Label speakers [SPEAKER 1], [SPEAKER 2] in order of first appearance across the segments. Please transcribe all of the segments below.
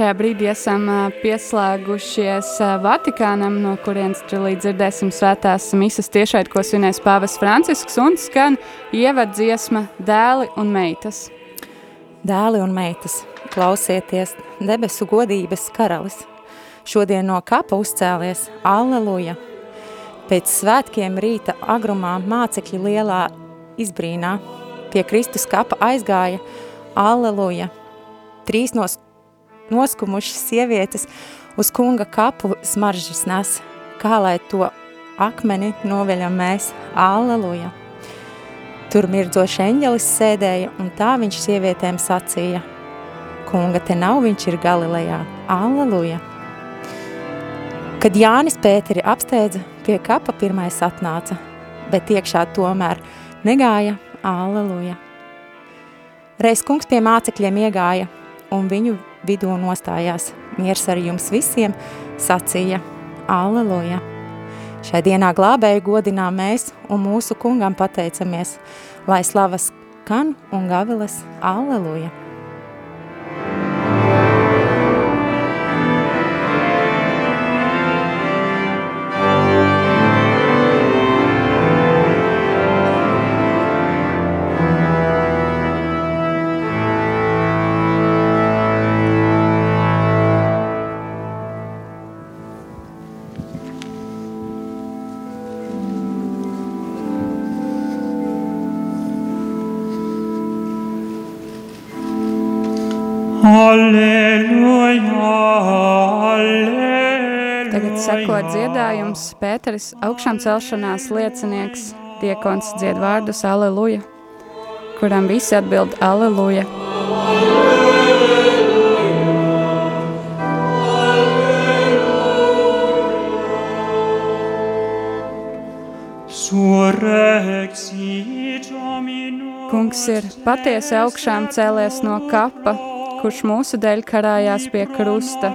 [SPEAKER 1] šajā brīdī esam pieslēgušies Vatikānam, no kurienes līdz dzirdēsim svētās misas tiešai, ko svinēs pāvis Francisks, un skan ievad dziesma dēli un meitas.
[SPEAKER 2] Dēli un meitas, klausieties debesu godības karalis. Šodien no kapa uzcēlies, alleluja! Pēc svētkiem rīta agrumā mācekļi lielā izbrīnā pie Kristus kapa aizgāja, alleluja! Trīs nos, noskumušas sievietes uz kunga kapu smaržas nes, kā lai to akmeni noveļam mēs, alleluja! Tur mirdzoši eņģelis sēdēja, un tā viņš sievietēm sacīja, kunga te nav, viņš ir Galilejā, alleluja! Kad Jānis Pēteri apsteidza, pie kapa pirmais atnāca, bet iekšā tomēr negāja, aleluja. Reiz kungs pie mācekļiem iegāja, un viņu vidū nostājās. Miers ar jums visiem, sacīja, aleluja. Šai dienā glābēju godinām mēs un mūsu kungam pateicamies, lai slavas kan un gavilas, aleluja.
[SPEAKER 1] Seko dziedājums Pēteris augšām celšanās liecinieks, diekons dzied vārdus Halleluja, kuram visi atbild Halleluja. Kungs ir patiesi augšām cēlies no kapa, kurš mūsu dēļ karājās pie krusta.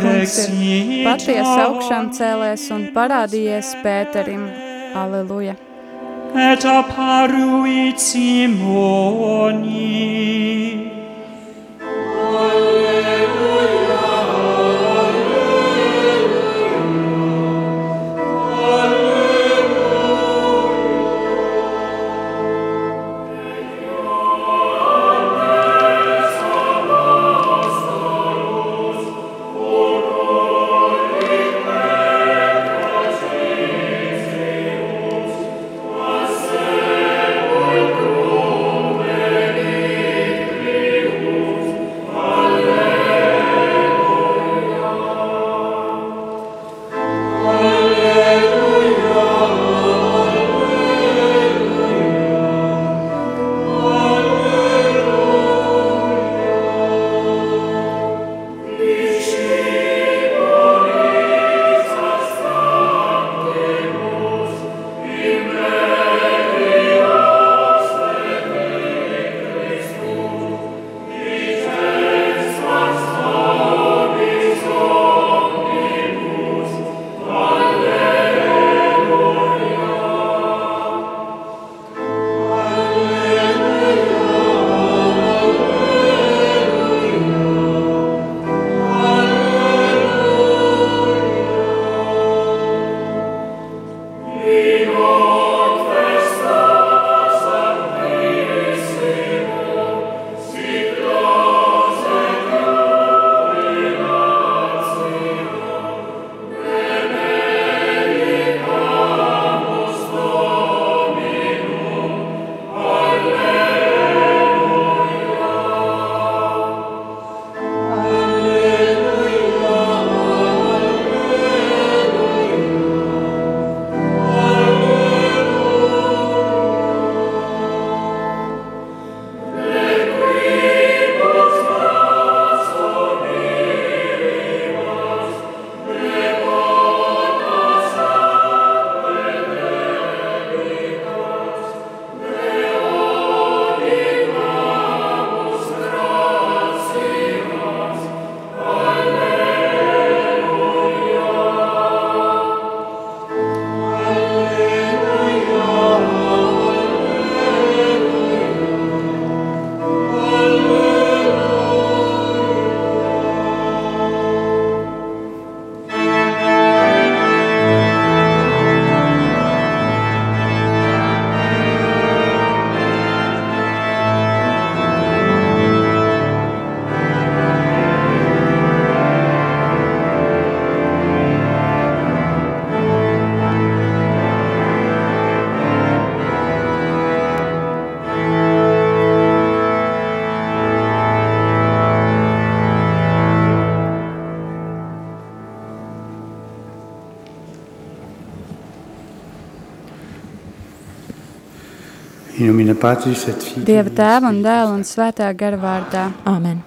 [SPEAKER 1] Kungs ir patiesi augšām cēlēs un parādījies Pēterim. Aleluja! et apparuit Simoni. Dieva tēva un dēla un svētā gara vārdā.
[SPEAKER 2] Āmen.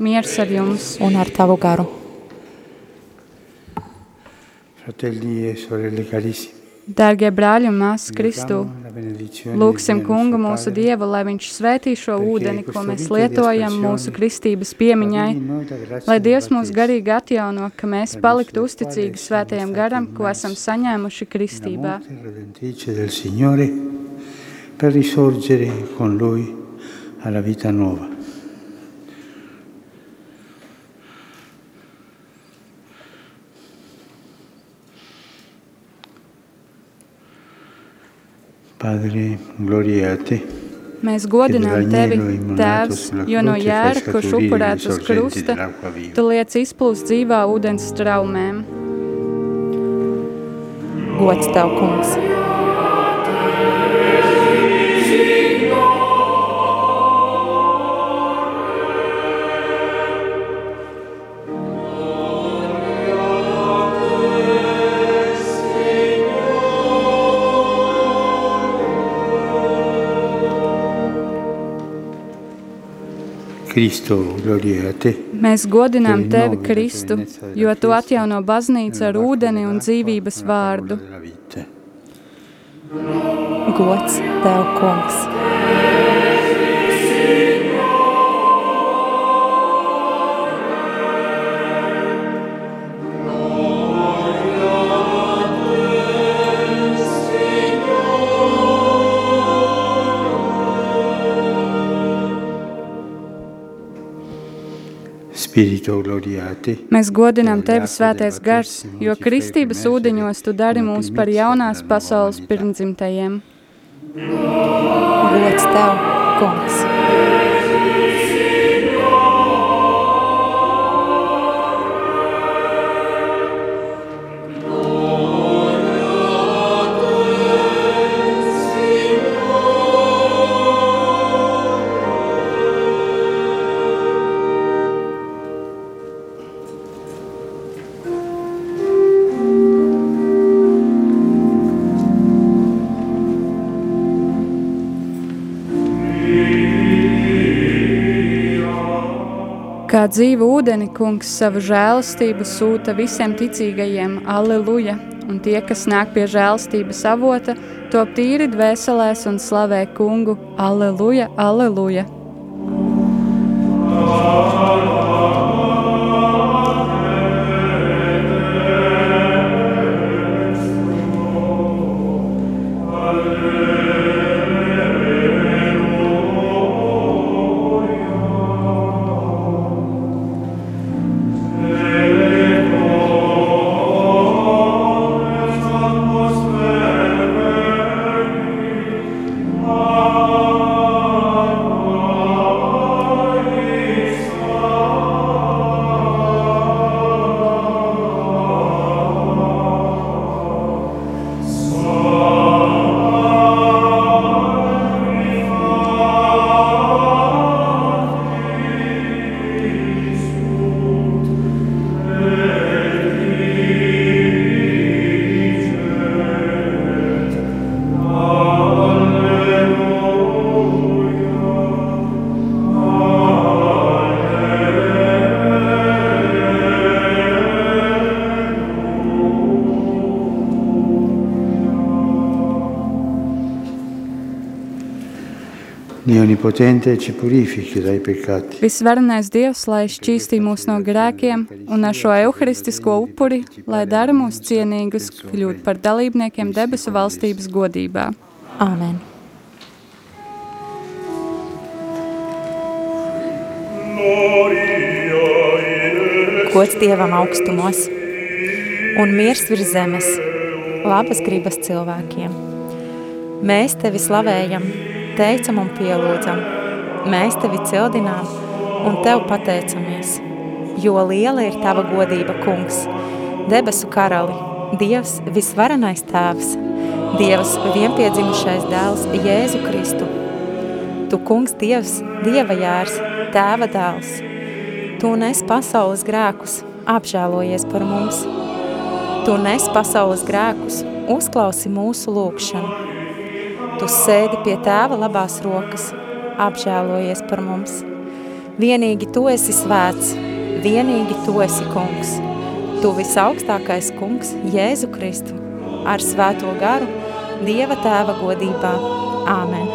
[SPEAKER 1] Miers ar jums!
[SPEAKER 2] Un ar tavu garu.
[SPEAKER 3] Fratelli e.
[SPEAKER 1] Dārgie brāļi un māsas Kristū!
[SPEAKER 3] del
[SPEAKER 1] kungu mūsu Dievu, lai viņš svētī šo ūdeni, ko mēs lietojam mūsu kristības piemiņai, lai Dievs mūs garīgi atjauno, ka mēs paliktu uzticīgi svētajam garam, ko esam saņēmuši kristībā.
[SPEAKER 3] Per risorgere con Lui alla vita nuova. Padre, gloria a te.
[SPEAKER 1] Mēs godinām tevi, Tēvs, jo no jēra, kurš upurēts uz krusta, tu liec izplūst dzīvā ūdens straumēm.
[SPEAKER 2] Gods tev, kungs.
[SPEAKER 1] Mēs godinām
[SPEAKER 3] Tevi
[SPEAKER 1] Kristu, jo tu atjauno baznīcu ar ūdeni un dzīvības vārdu.
[SPEAKER 2] Gods tev, kungs.
[SPEAKER 1] Mēs godinām tevi, svētais gars, jo kristības ūdeņos tu dari mūs par jaunās pasaules pirmdzimtajiem.
[SPEAKER 2] Gods tev, kungs.
[SPEAKER 1] Dzīvu ūdeni, kungs savu žēlastību sūta visiem ticīgajiem, aleluja, un tie, kas nāk pie žēlastības avota, top tīri dvēselēs un slavē kungu, aleluja, aleluja.
[SPEAKER 3] Onnipotente ci purifichi dai peccati.
[SPEAKER 1] Visvarenais Dievs, lai šķīstī mūs no grēkiem, un ar šo evharistisko upuri, lai dara mūs cienīgus kļūt par dalībniekiem debesu valstības godībā.
[SPEAKER 2] Āmen. Gods Dievam augstumos un miers virs zemes, labas gribas cilvēkiem. Mēs tevi slavējam, teicam un pielūdzam. Mēs tevi cildinām un tev pateicamies, jo liela ir tava godība, kungs, debesu karali, Dievs visvarenais tēvs, Dievs vienpiedzimušais dēls Jēzu Kristu. Tu, kungs, Dievs, Dieva jārs, tēva dēls. Tu nes pasaules grēkus, apžēlojies par mums. Tu nes pasaules grēkus, uzklausi mūsu lūgšanu. Tu sēdi pie tēva labās rokas, apžēlojies par mums. Vienīgi tu esi svēts, vienīgi tu esi kungs. Tu visaugstākais kungs, Jēzu Kristu, ar svēto garu, Dieva tēva godībā. Āmen.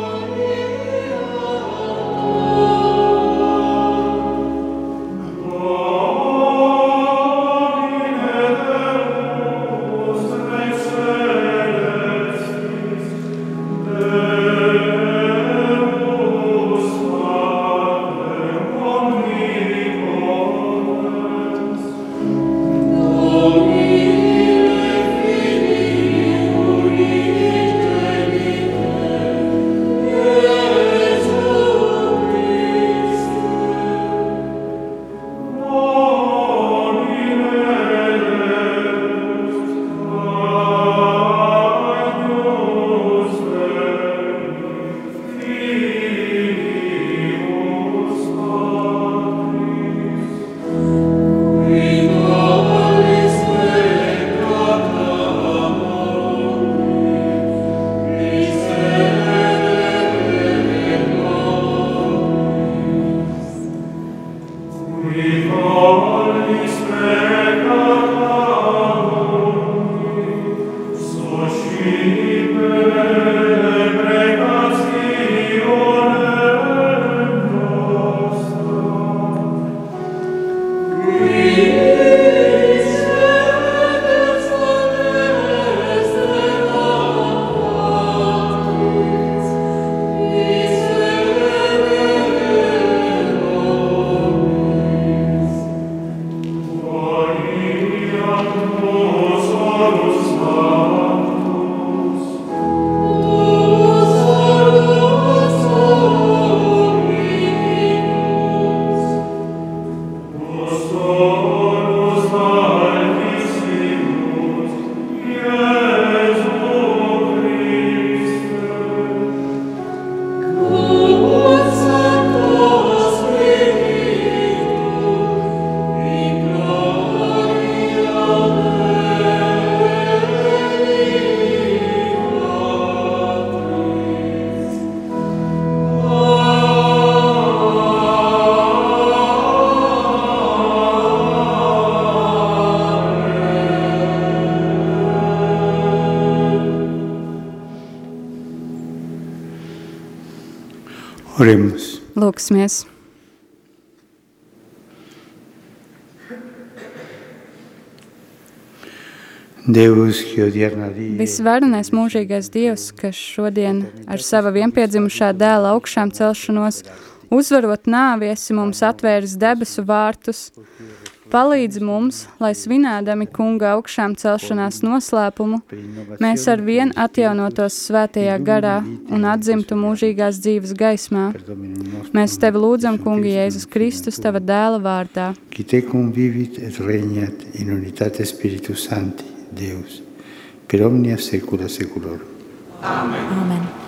[SPEAKER 1] Lūksimies! Visvarenais mūžīgais Dievs, kas šodien ar sava vienpiedzimušā dēla augšām celšanos, uzvarot nāvi, esi mums atvēris debesu vārtus. Palīdzi mums, lai svinēdami kunga augšām celšanās noslēpumu, mēs ar vien atjaunotos svētajā garā un atzimtu mūžīgās dzīves gaismā. Mēs tevi lūdzam, kunga Jēzus Kristus, tava dēla vārdā.
[SPEAKER 3] qui te convivit et regnat in unitate Spiritus Sancti, Deus, per omnia saecula saeculorum.
[SPEAKER 2] Āmen.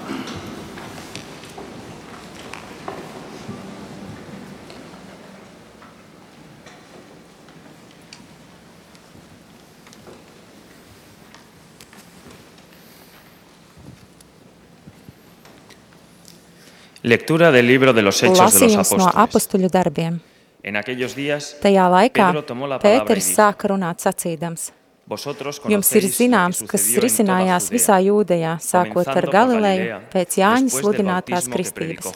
[SPEAKER 4] Lectura del libro de los Hechos de los
[SPEAKER 2] Lasījums no
[SPEAKER 4] Apóstoles.
[SPEAKER 2] apustuļu darbiem.
[SPEAKER 4] En aquellos días,
[SPEAKER 2] Tajā laikā Pēters sāka runāt sacīdams. Jums ir zināms, kas risinājās visā Jūdejā, sākot ar Galileju, pēc Jāņa sludinātās kristības.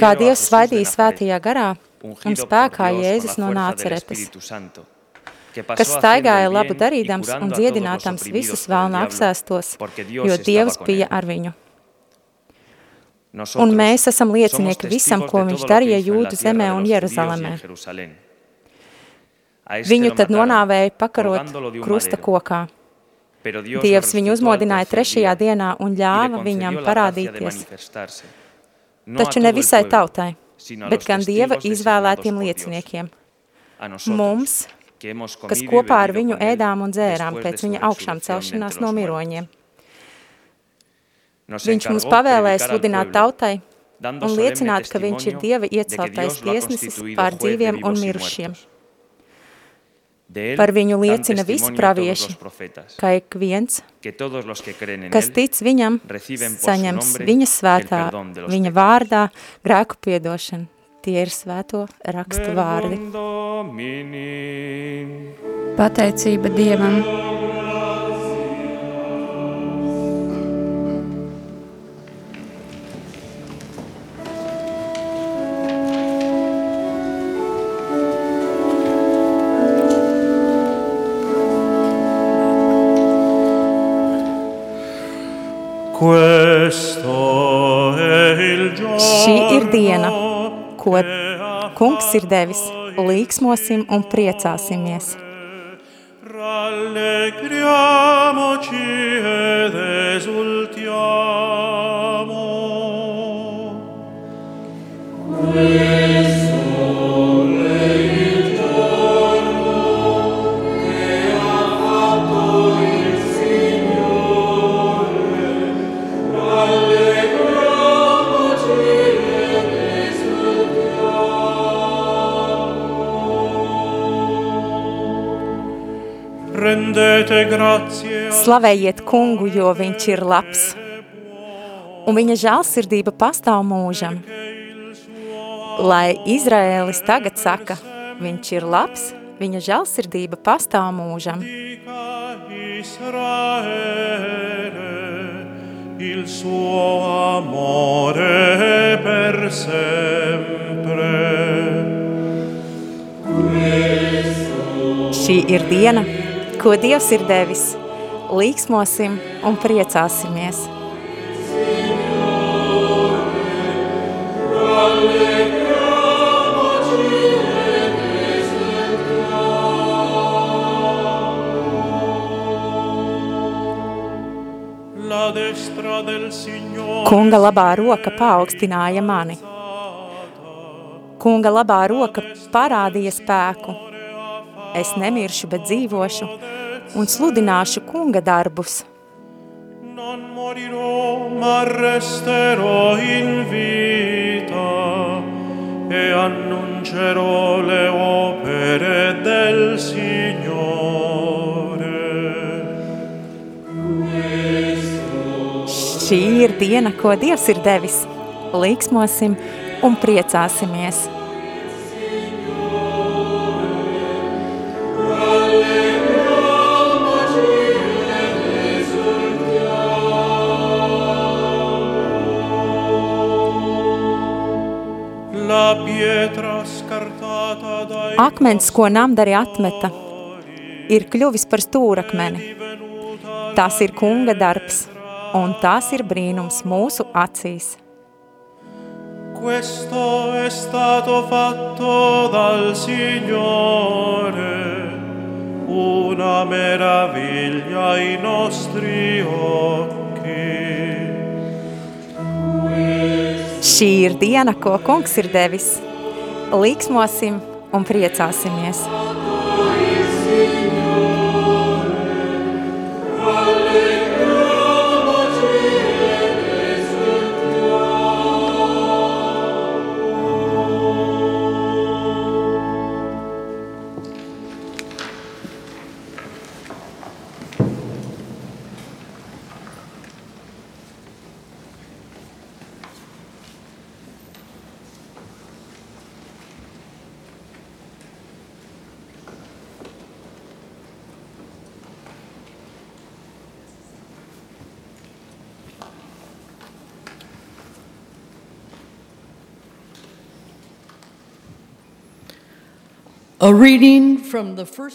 [SPEAKER 2] Kā Dievs svaidīja svētajā garā un spēkā Jēzus no Nāceretes, kas staigāja labu darīdams un dziedinātams visus
[SPEAKER 4] porque Dios
[SPEAKER 2] jo Dievs bija ar viņu. Un mēs esam liecinieki visam, ko viņš darīja Jūdu zemē un Jeruzalemē. Viņu tad nonāvēja pakarot krusta kokā. Dievs viņu uzmodināja trešajā dienā un ļāva viņam parādīties. Taču ne visai tautai, bet gan Dieva izvēlētiem lieciniekiem, mums, kas kopā ar viņu ēdām un dzērām pēc viņa augšām celšanās no miroņiem. Viņš mums pavēlēja sludināt tautai un liecināt, ka viņš ir Dieva ieceltais tiesnesis pār dzīviem un mirušiem.
[SPEAKER 5] Par viņu liecina visi pravieši, ka ik viens, kas tic viņam, saņems viņa svētā, viņa vārdā grēku piedošanu. Tie ir svēto rakstu vārdi.
[SPEAKER 1] Pateicība Dievam!
[SPEAKER 5] Šī ir diena, ko kungs ir devis, līksmosim un priecāsimies. Rallegriamoci ed esultiamo. Questo Slavējiet kungu, jo viņš ir labs, un viņa žēlsirdība pastāv mūžam. Lai Izraēlis tagad saka, viņš ir labs, viņa žēlsirdība pastāv mūžam. Il suo amore per sempre. Šī ir diena, ko Dievs ir devis, līksmosim un priecāsimies. Kunga labā roka paaugstināja mani. Kunga labā roka parādīja spēku es nemiršu, bet dzīvošu un sludināšu kunga darbus. Non morirò, ma resterò in vita e annuncerò le opere del Signore. Šī ir diena, ko Dievs ir devis. Līksmosim un priecāsimies. Akmens, ko namdari atmeta, ir kļuvis par stūrakmeni. Tas ir kunga darbs, un tas ir brīnums mūsu acīs. Questo è stato fatto dal Signore, una meraviglia ai nostri occhi. Šī ir diena, ko kungs ir devis. Līksmosim un priecāsimies!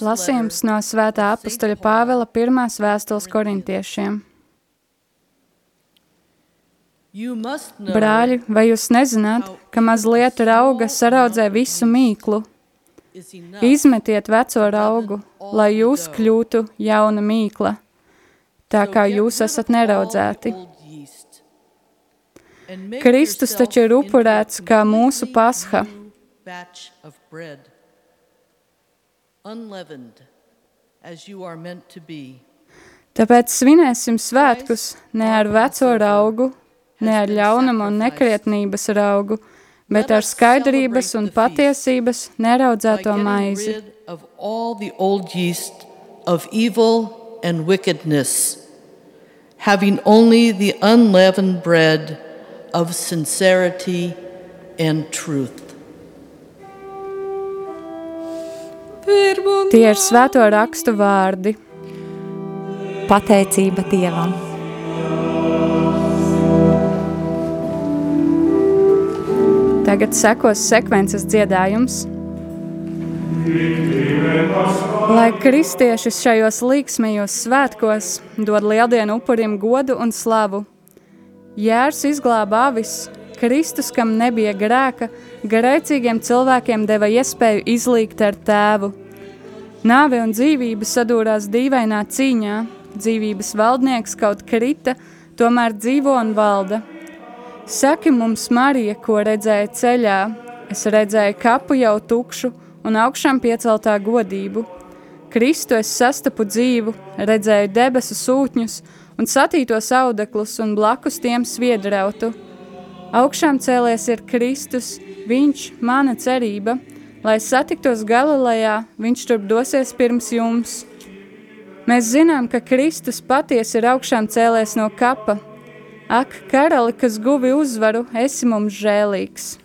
[SPEAKER 1] Lasījums no Svētā apustuļa Pāvela pirmās vēstules korintiešiem. Brāļi, vai jūs nezināt, ka mazliet rauga saraudzē visu mīklu? Izmetiet veco raugu, lai jūs kļūtu jauna mīkla, tā kā jūs esat neraudzēti. Kristus taču ir upurēts kā mūsu pasha unleavened, as you are meant to be. Tāpēc svinēsim svētkus ne ar veco raugu, ne ar ļaunuma un nekrietnības raugu, bet ar skaidrības un patiesības neraudzēto maizi.
[SPEAKER 6] having only the unleavened bread of sincerity and truth.
[SPEAKER 1] Tie ir svēto rakstu vārdi.
[SPEAKER 2] Pateicība Dievam.
[SPEAKER 1] Tagad sekos sekvences dziedājums. Lai kristieši šajos līksmējos svētkos dod lieldienu upurim godu un slavu. Jērs izglāba avis, Kristus, kam nebija grēka, garēcīgiem cilvēkiem deva iespēju izlīgt ar tēvu. Nāve un dzīvība sadūrās dīvainā cīņā, dzīvības valdnieks kaut krita, tomēr dzīvo un valda. Saki mums, Marija, ko redzēja ceļā. Es redzēju kapu jau tukšu un augšām pieceltā godību. Kristu es sastapu dzīvu, redzēju debesu sūtņus un satītos audeklus un blakus tiem sviedrautu. Augšām cēlies ir Kristus, viņš, mana cerība, lai satiktos Galilejā, viņš turp dosies pirms jums. Mēs zinām, ka Kristus patiesi ir augšām cēlies no kapa, Ak, karali, kas guvi uzvaru, esi mums žēlīgs!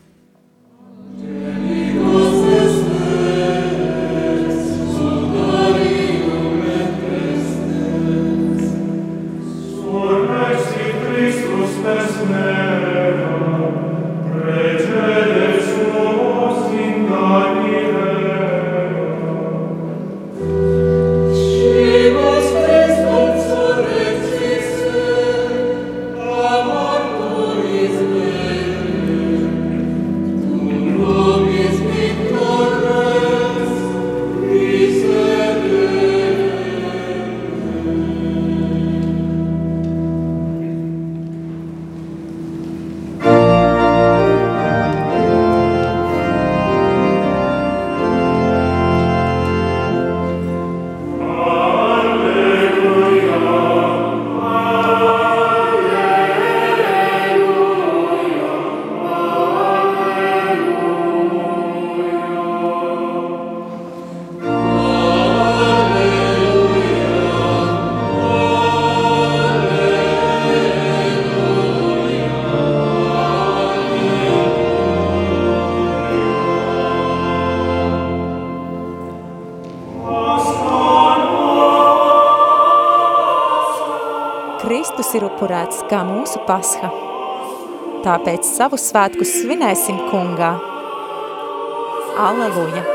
[SPEAKER 2] ir kā mūsu pasha. Tāpēc savu svētku svinēsim kungā. Aleluja!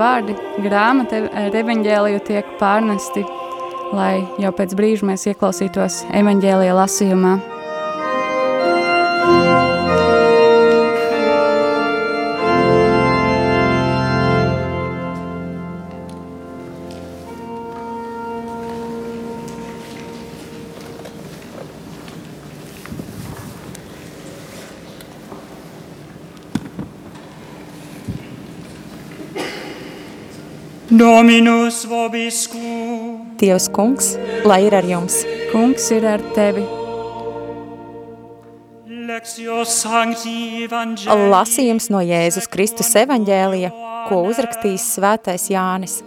[SPEAKER 1] Vārdi, grāmata ar evaņģēliju tiek pārnesti, lai jau pēc brīža mēs ieklausītos evaņģēlija lasījumā.
[SPEAKER 7] Dominus vobiscum.
[SPEAKER 2] Dievs kungs, lai ir ar jums.
[SPEAKER 1] Kungs ir ar tevi.
[SPEAKER 2] Lasījums no Jēzus Kristus evaņģēlija, ko uzrakstījis svētais Jānis.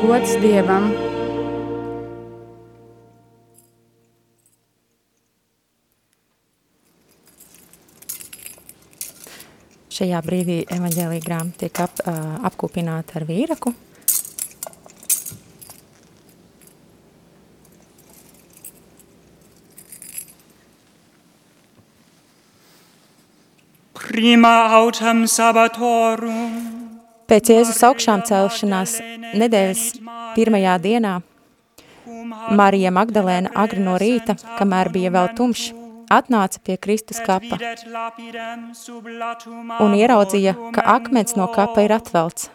[SPEAKER 1] Gods Dievam!
[SPEAKER 7] Šajā brīdī evaņģēlīja grāmata tiek ap, apkopināta ar vīraku.
[SPEAKER 8] Prima autem sabbatorum.
[SPEAKER 7] Pēc Jēzus augšām celšanās nedēļas pirmajā dienā Marija Magdalēna agri no rīta, kamēr bija vēl tumšs, atnāca pie Kristus kapa un ieraudzīja, ka akmens no kapa ir atvelts.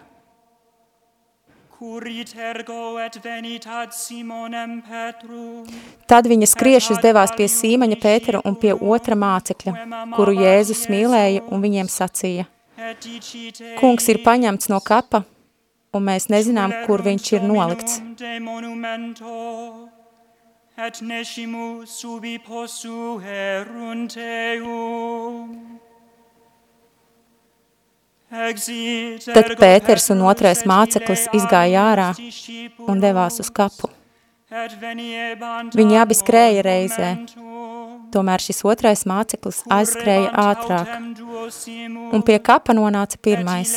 [SPEAKER 7] Tad viņa skriešus devās pie Sīmaņa Pētera un pie otra mācekļa, kuru Jēzus mīlēja un viņiem sacīja. Kungs ir paņemts no kapa, un mēs nezinām, kur viņš ir nolikts et nescimus ubi possuerunt eum. Tad Pēters un otrais māceklis izgāja ārā un devās uz kapu. Viņi abi skrēja reizē, tomēr šis otrais māceklis aizskrēja ātrāk, un pie kapa nonāca pirmais.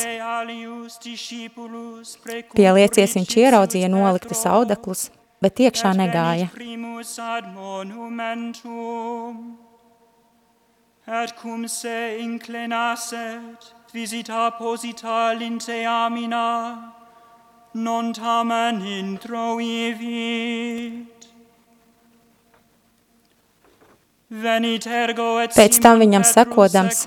[SPEAKER 7] Pieliecies viņš ieraudzīja noliktas audeklus, bet iekšā negāja. Et cum se inclinasset visita posita linte amina, non tamen introivit. Pēc tam viņam sekodams,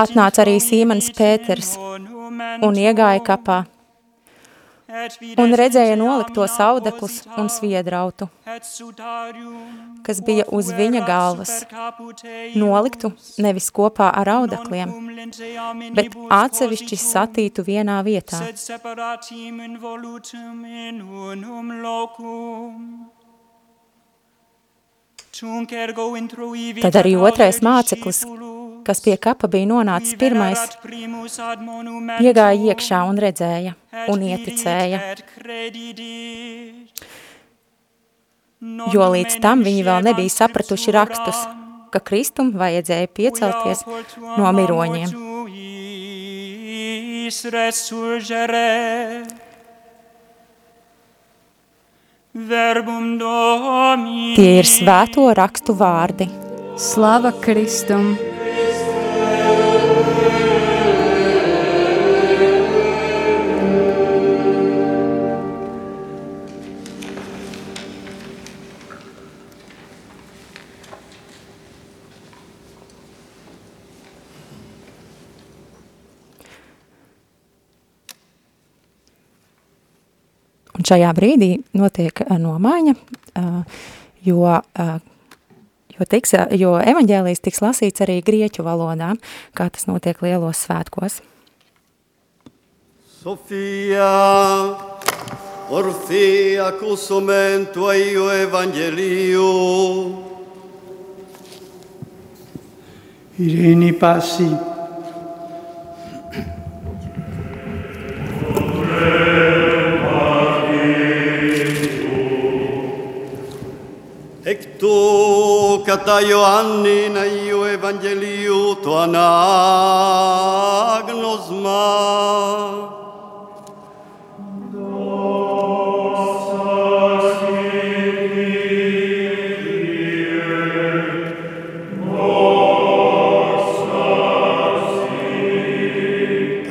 [SPEAKER 7] atnāca arī Sīmanis Pēters un iegāja kapā un redzēja noliktos audeklus un sviedrautu, kas bija uz viņa galvas, noliktu nevis kopā ar audekliem, bet atsevišķi satītu vienā vietā. Tad arī otrais māceklis, kas pie kapa bija nonācis pirmais, iegāja iekšā un redzēja un ieticēja. Jo līdz tam viņi vēl nebija sapratuši rakstus, ka Kristum vajadzēja piecelties no miroņiem. Tie ir svēto rakstu vārdi.
[SPEAKER 1] Slava Kristum!
[SPEAKER 7] Šajā brīdī notiek nomaiņa, jo, jo, tiks, jo evaņģēlijas tiks lasīts arī grieķu valodā, kā tas notiek lielos svētkos. Sofia, orthi acusum tuaio evangelium.
[SPEAKER 3] Ireni passi.
[SPEAKER 9] Εκ του κατά Ιωάννην Αγίου Ευαγγελίου το ανάγνωσμα.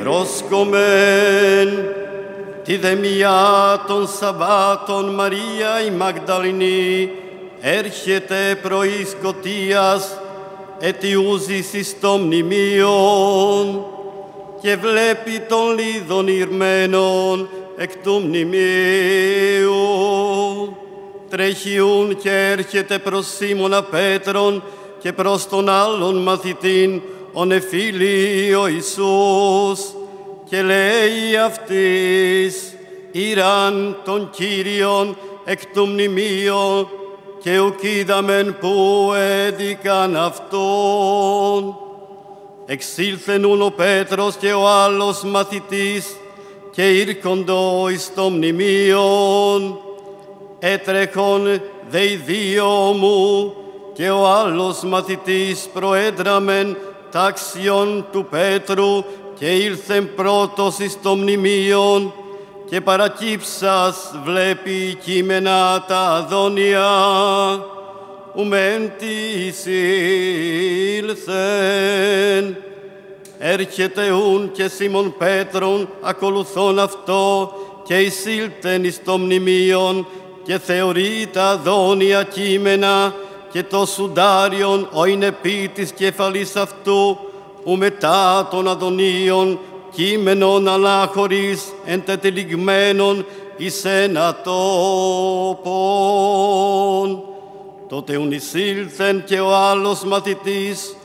[SPEAKER 9] Προσκομεν τη δεμιά των Σαββάτων Μαρία η Μαγδαληνή έρχεται πρωί σκοτίας αιτιούζης εις το μνημείον και βλέπει τον λίδων ηρμένων εκ του μνημείου. Τρέχιουν και έρχεται προς Σίμωνα Πέτρον και προς τον άλλον μαθητήν, ο Νεφίλη ο Ιησούς, και λέει αυτής, «Ήραν τον Κύριον εκ του μνημείου και ουκίδαμεν που έδικαν αυτόν. Εξήλθεν ο Πέτρος και ο άλλος μαθητής και ήρκοντο εις το μνημείον, έτρεχον δε οι δύο μου και ο άλλος μαθητής προέδραμεν τάξιον του Πέτρου και ήλθεν πρώτος εις το μνημείον και παρακύψας βλέπει κείμενα τα αδόνια ουμέν της ήλθεν. Έρχεται ούν και Σίμων Πέτρον ακολουθών αυτό και εισήλθεν εις το μνημείον και θεωρεί τα αδόνια κείμενα και το σουντάριον ο είναι πί της κεφαλής αυτού ου μετά των αδονίων κείμενον αλλά χωρίς εντετελιγμένων εις ένα τόπον. Τότε ουν εισήλθεν και ο άλλος μαθητής,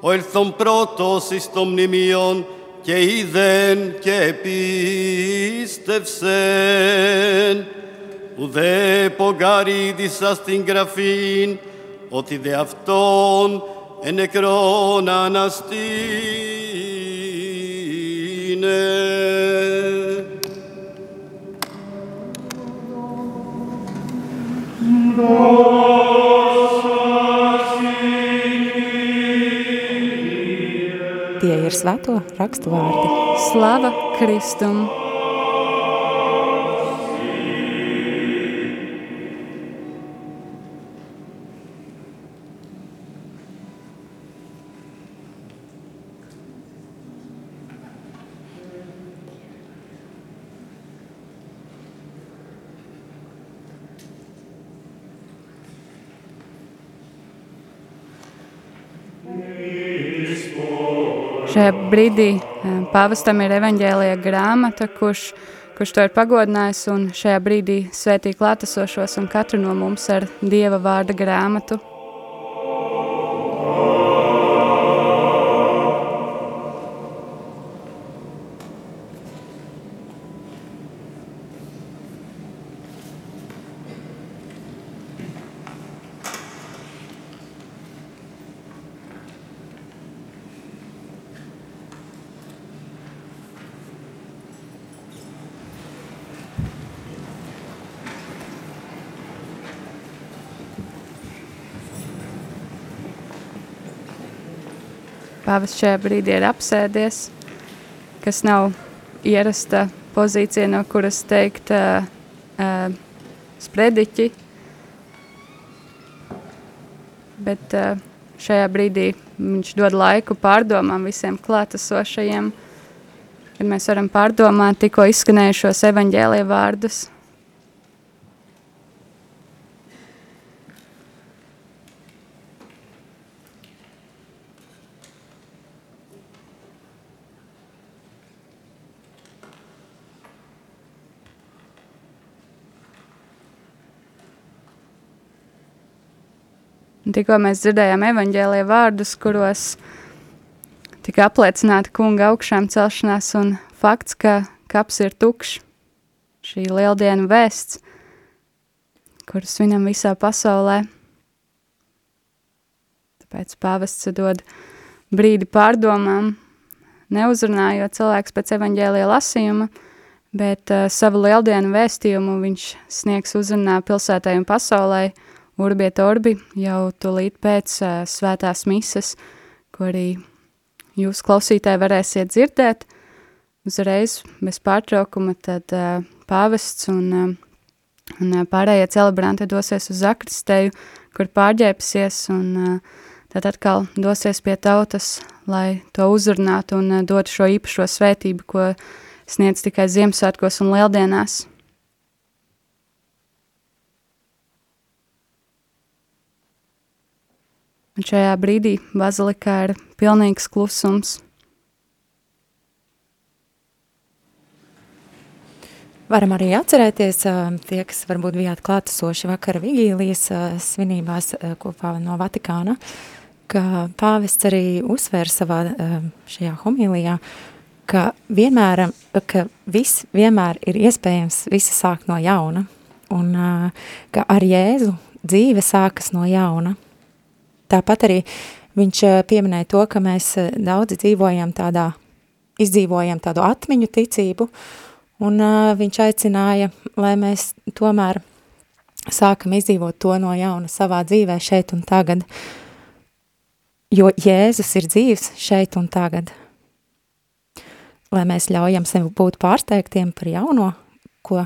[SPEAKER 9] ο ελθόν πρώτος εις το μνημείον και είδεν και επίστευσεν. Ουδέ πογκαρίδησα στην γραφήν, ότι δε αυτόν εν νεκρόν αναστήνε.
[SPEAKER 2] Tie ir svēto rakstu vārdi.
[SPEAKER 1] Slava Kristum! Šajā brīdī eh, pāvestam ir evaņģēlija grāmata, kurš, kurš to ir pagodinājis, un šajā brīdī svētī klātesošos un katru no mums ar Dieva vārda grāmatu. Pāvis šajā brīdī ir apsēdies, kas nav ierasta pozīcija, no kuras teikt uh, uh, sprediķi, bet uh, šajā brīdī viņš dod laiku pārdomām visiem klātesošajiem, kad mēs varam pārdomāt tikko izskanējušos evaņģēlie vārdus. Tikko mēs dzirdējām evaņģēlīja vārdus, kuros tika apliecināta kunga augšām celšanās un fakts, ka kaps ir tukšs. Šī lieldienu vēsts, kuras svinam visā pasaulē. Tāpēc pāvests dod brīdi pārdomām, neuzrunājot cilvēks pēc evaņģēlīja lasījuma, bet uh, savu lieldienu vēstījumu viņš sniegs uzrunā pilsētai un pasaulē, uh, Urbiet Orbi jau tūlīt pēc uh, svētās mises, ko arī jūs klausītāji varēsiet dzirdēt, uzreiz bez pārtraukuma, tad uh, pāvests un, uh, un pārējie celebranti dosies uz Zakristēju, kur pārģēpsies un uh, tad atkal dosies pie tautas, lai to uzrunātu un uh, dotu šo īpašo svētību, ko sniedz tikai Ziemassvētkos un Lieldienās. Un šajā brīdī bazilikā ir pilnīgs klusums.
[SPEAKER 2] Varam arī atcerēties tie, kas varbūt bijāt klātesoši vakara vigīlijas svinībās kopā no Vatikāna, ka pāvests arī uzsvēra savā šajā homīlijā, ka vienmēr, ka viss vienmēr ir iespējams visi sākt no jauna, un ka ar Jēzu dzīve sākas no jauna – Tāpat arī viņš eh, pieminēja to, ka mēs eh, daudzi dzīvojam tādā, izdzīvojam tādu atmiņu ticību, Un uh, viņš aicināja, lai mēs tomēr sākam izdzīvot to no jauna savā dzīvē šeit un tagad, jo Jēzus ir dzīvs šeit un tagad. Lai mēs ļaujam sev būt pārsteigtiem par jauno, ko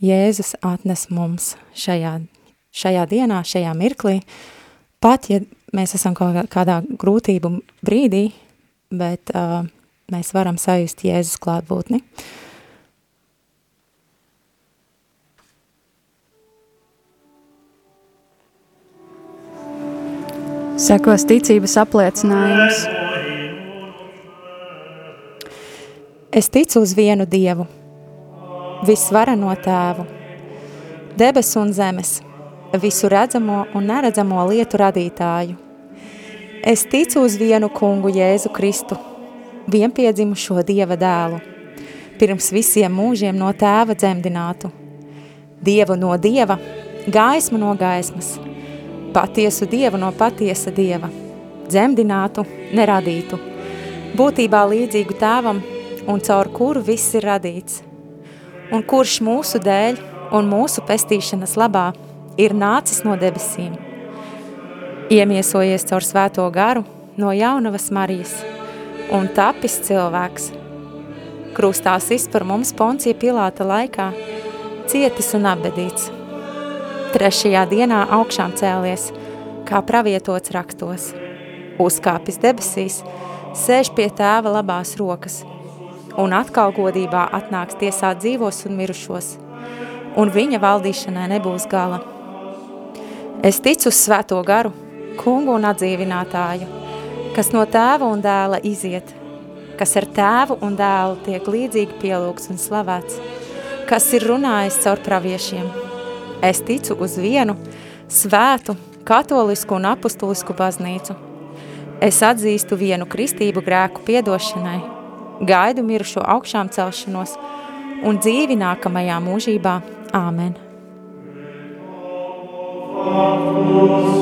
[SPEAKER 2] Jēzus atnes mums šajā, šajā dienā, šajā mirklī, pat ja mēs esam kādā grūtību brīdī, bet uh, mēs varam sajust Jēzus klātbūtni.
[SPEAKER 1] Sekos ticības apliecinājums.
[SPEAKER 2] Es ticu uz vienu Dievu, visvarano tēvu, debesu un zemes, visu redzamo un neredzamo lietu radītāju. Es ticu uz vienu kungu Jēzu Kristu, vienpiedzimušo Dieva dēlu, pirms visiem mūžiem no tēva dzemdinātu, Dievu no Dieva, gaismu no gaismas – patiesu Dievu no patiesa Dieva, dzemdinātu, neradītu, būtībā līdzīgu tēvam un caur kuru viss ir radīts, un kurš mūsu dēļ un mūsu pestīšanas labā ir nācis no debesīm, iemiesojies caur svēto garu no jaunavas Marijas un tapis cilvēks, krustā sist par mums Poncija Pilāta laikā, cietis un apbedīts – trešajā dienā augšām cēlies, kā pravietots rakstos. Uzkāpis debesīs, sēž pie tēva labās rokas, un atkal godībā atnāks tiesāt dzīvos un mirušos, un viņa valdīšanai nebūs gala. Es ticu uz svēto garu, kungu un atdzīvinātāju, kas no tēva un dēla iziet, kas ar tēvu un dēlu tiek līdzīgi pielūgts un slavēts, kas ir runājis caur praviešiem – Es ticu uz vienu svētu, katolisku un apustulisku baznīcu. Es atzīstu vienu kristību grēku piedošanai, gaidu mirušo augšām celšanos un dzīvi nākamajā mūžībā. Āmen. Actus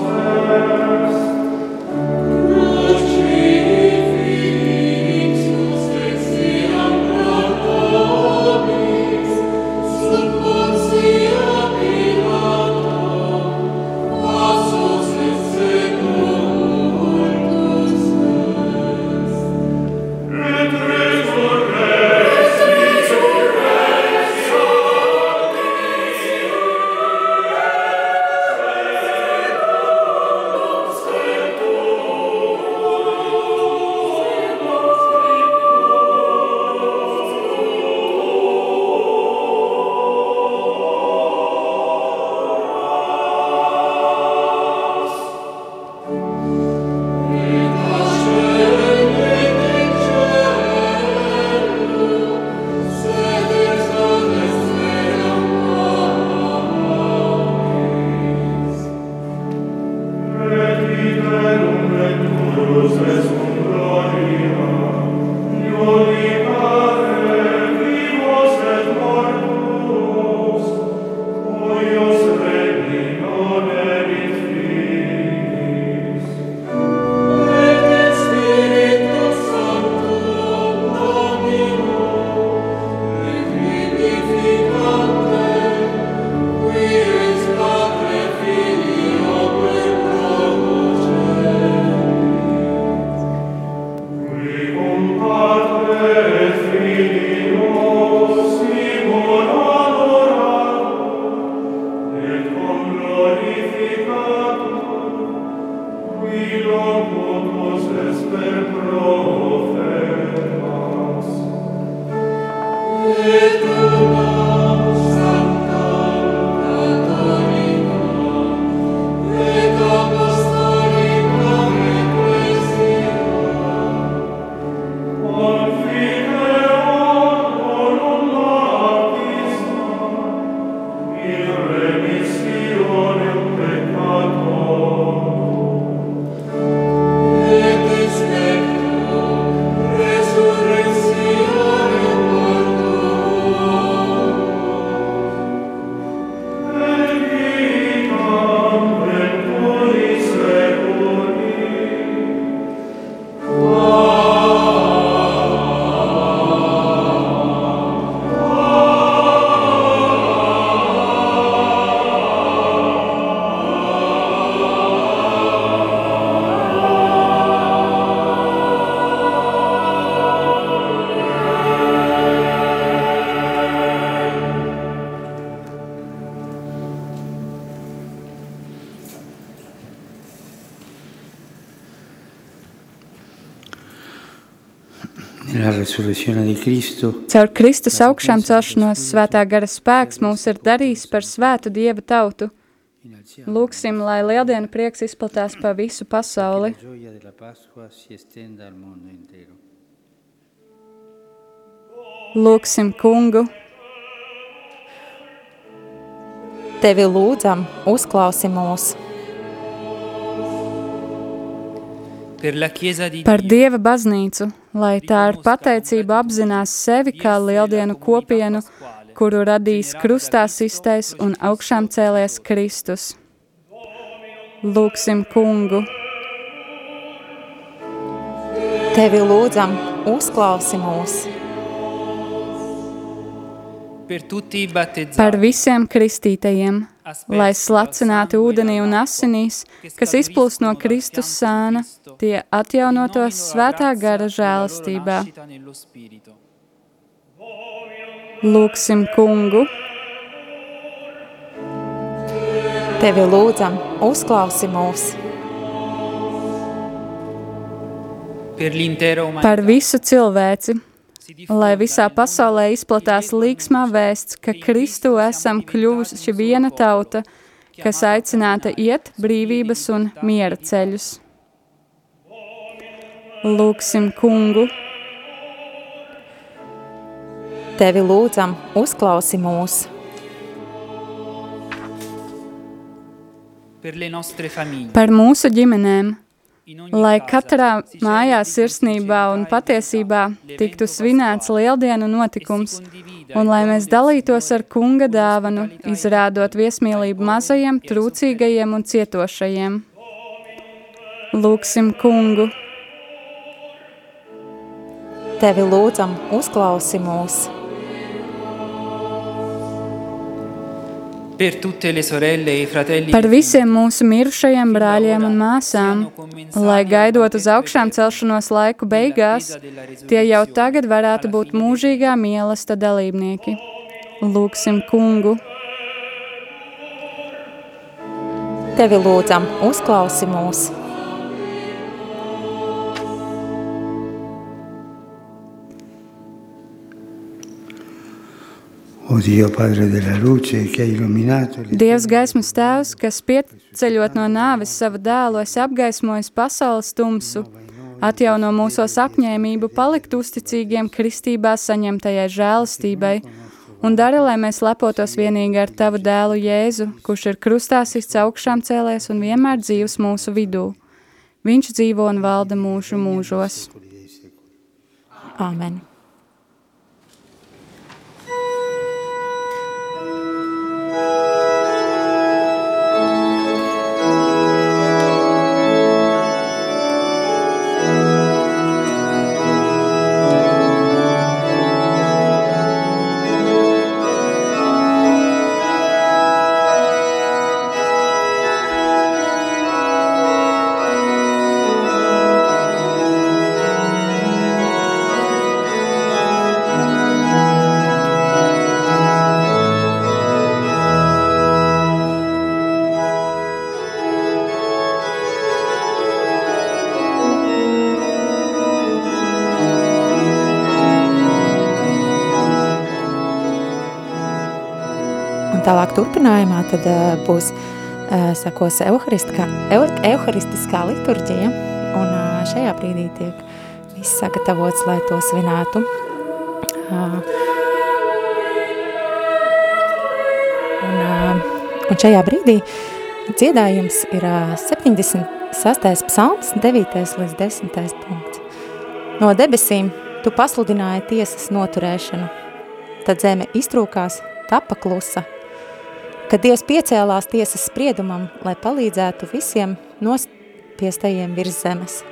[SPEAKER 1] Caur Kristus augšām celšanos svētā gara spēks mūs ir darījis par svētu Dieva tautu. Lūksim, lai lieldienu prieks izplatās pa visu pasauli. Lūksim kungu.
[SPEAKER 2] Tevi lūdzam, uzklausi mūs.
[SPEAKER 1] Par Dieva baznīcu, lai tā ar pateicību apzinās sevi kā lieldienu kopienu, kuru radīs krustā sistais un augšām cēlies Kristus. Lūksim kungu.
[SPEAKER 2] Tevi lūdzam, uzklausi mūs
[SPEAKER 1] par visiem kristītajiem, lai slacināti ūdenī un asinīs, kas izplūst no Kristus sāna, tie atjaunotos svētā gara žēlastībā. Lūksim kungu.
[SPEAKER 2] Tevi lūdzam, uzklausi mūs.
[SPEAKER 1] Par visu cilvēci, lai visā pasaulē izplatās līksmā vēsts, ka Kristu esam kļuvuši viena tauta, kas aicināta iet brīvības un miera ceļus. Lūksim kungu.
[SPEAKER 2] Tevi lūdzam, uzklausi mūsu.
[SPEAKER 1] Par mūsu ģimenēm, lai katrā mājā sirsnībā un patiesībā tiktu svinēts lieldienu notikums, un lai mēs dalītos ar kunga dāvanu, izrādot viesmīlību mazajiem, trūcīgajiem un cietošajiem. Lūksim kungu!
[SPEAKER 2] Tevi lūdzam, uzklausi mūsu!
[SPEAKER 1] Par visiem mūsu mirušajiem brāļiem un māsām, lai gaidot uz augšām celšanos laiku beigās, tie jau tagad varētu būt mūžīgā mielasta dalībnieki. Lūksim kungu!
[SPEAKER 2] Tevi lūdzam, uzklausi mūsu!
[SPEAKER 1] Dievs gaismas tēvs, kas pieceļot no nāves savu dēlu, esi apgaismojis pasaules tumsu, atjauno mūsos apņēmību palikt uzticīgiem kristībā saņemtajai žēlastībai un dara, lai mēs lepotos vienīgi ar tavu dēlu Jēzu, kurš ir krustā sists augšām cēlēs un vienmēr dzīvs mūsu vidū. Viņš dzīvo un valda mūžu mūžos.
[SPEAKER 2] Āmen. Turpinājumā tad uh, būs uh, sakos euharistiskā, euharistiskā liturģija, un uh, šajā brīdī tiek viss sagatavots, lai to svinētu. Uh, un, un šajā brīdī dziedājums ir uh, 76. psalms, 9. līdz 10. punkts. No debesīm tu pasludināji tiesas noturēšanu, tad zeme iztrūkās, tapa klusa – kad Dievs piecēlās tiesas spriedumam, lai palīdzētu visiem nospiestajiem virs zemes.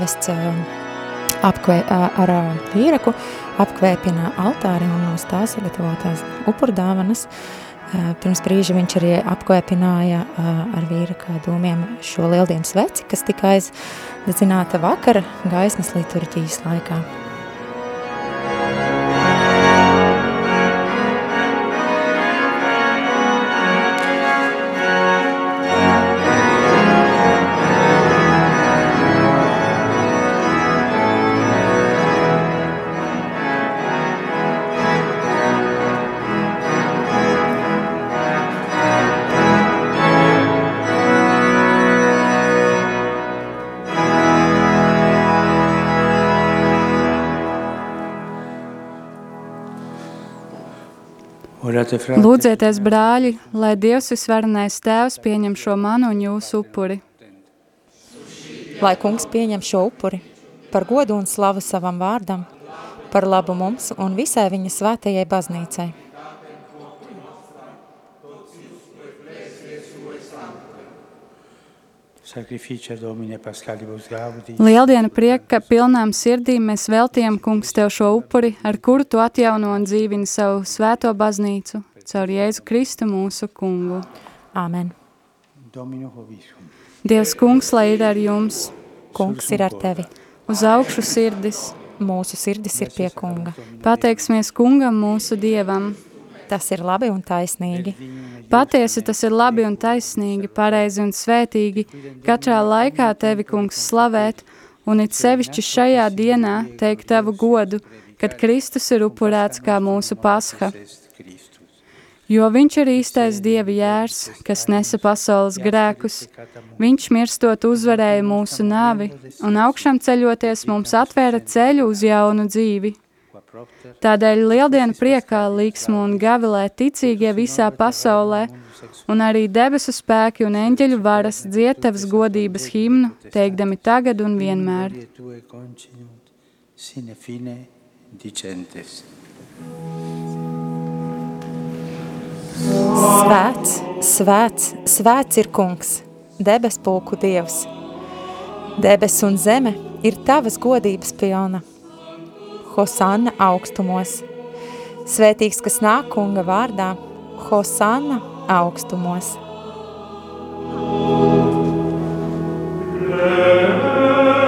[SPEAKER 2] Pāvests apkvē, ar vīraku apkvēpina altāri un no tā sagatavotās upurdāvanas. Pirms brīža viņš arī apkvēpināja ar vīraka dūmiem šo lieldienas veci, kas tika aizdedzināta vakara gaismas liturģijas laikā.
[SPEAKER 1] Lūdzieties, brāļi, lai Dievs visvarenais tēvs pieņem šo manu un jūsu upuri.
[SPEAKER 2] Lai kungs pieņem šo upuri par godu un slavu savam vārdam, par labu mums un visai viņa svētajai baznīcai.
[SPEAKER 1] Lieldiena prieka pilnām sirdīm mēs veltījam, kungs, tev šo upuri, ar kuru tu atjauno un dzīvini savu svēto baznīcu, caur Jēzu Kristu mūsu kungu.
[SPEAKER 2] Āmen.
[SPEAKER 1] Dievs kungs, lai ir ar jums.
[SPEAKER 2] Kungs ir ar tevi.
[SPEAKER 1] Uz augšu sirdis.
[SPEAKER 2] Mūsu sirdis ir pie kunga.
[SPEAKER 1] Pateiksimies kungam mūsu dievam.
[SPEAKER 2] Tas ir labi un taisnīgi.
[SPEAKER 1] Patiesi tas ir labi un taisnīgi, pareizi un svētīgi, katrā laikā tevi, kungs, slavēt, un it sevišķi šajā dienā teikt tavu godu, kad Kristus ir upurēts kā mūsu pasha. Jo viņš ir īstais Dieva jērs, kas nesa pasaules grēkus. Viņš mirstot uzvarēja mūsu nāvi, un augšām ceļoties mums atvēra ceļu uz jaunu dzīvi. Tādēļ lieldienu priekā līksmu un gavilē ticīgie visā pasaulē, un arī debesu spēki un eņģeļu varas dzietavas godības himnu, teikdami tagad un vienmēr.
[SPEAKER 2] Svēts, svēts, svēts ir kungs, debes pulku dievs. Debes un zeme ir tavas godības pilna. Hosanna augstumos. Svētīgs, kas nāk kunga vārdā, Hosanna augstumos.
[SPEAKER 3] Te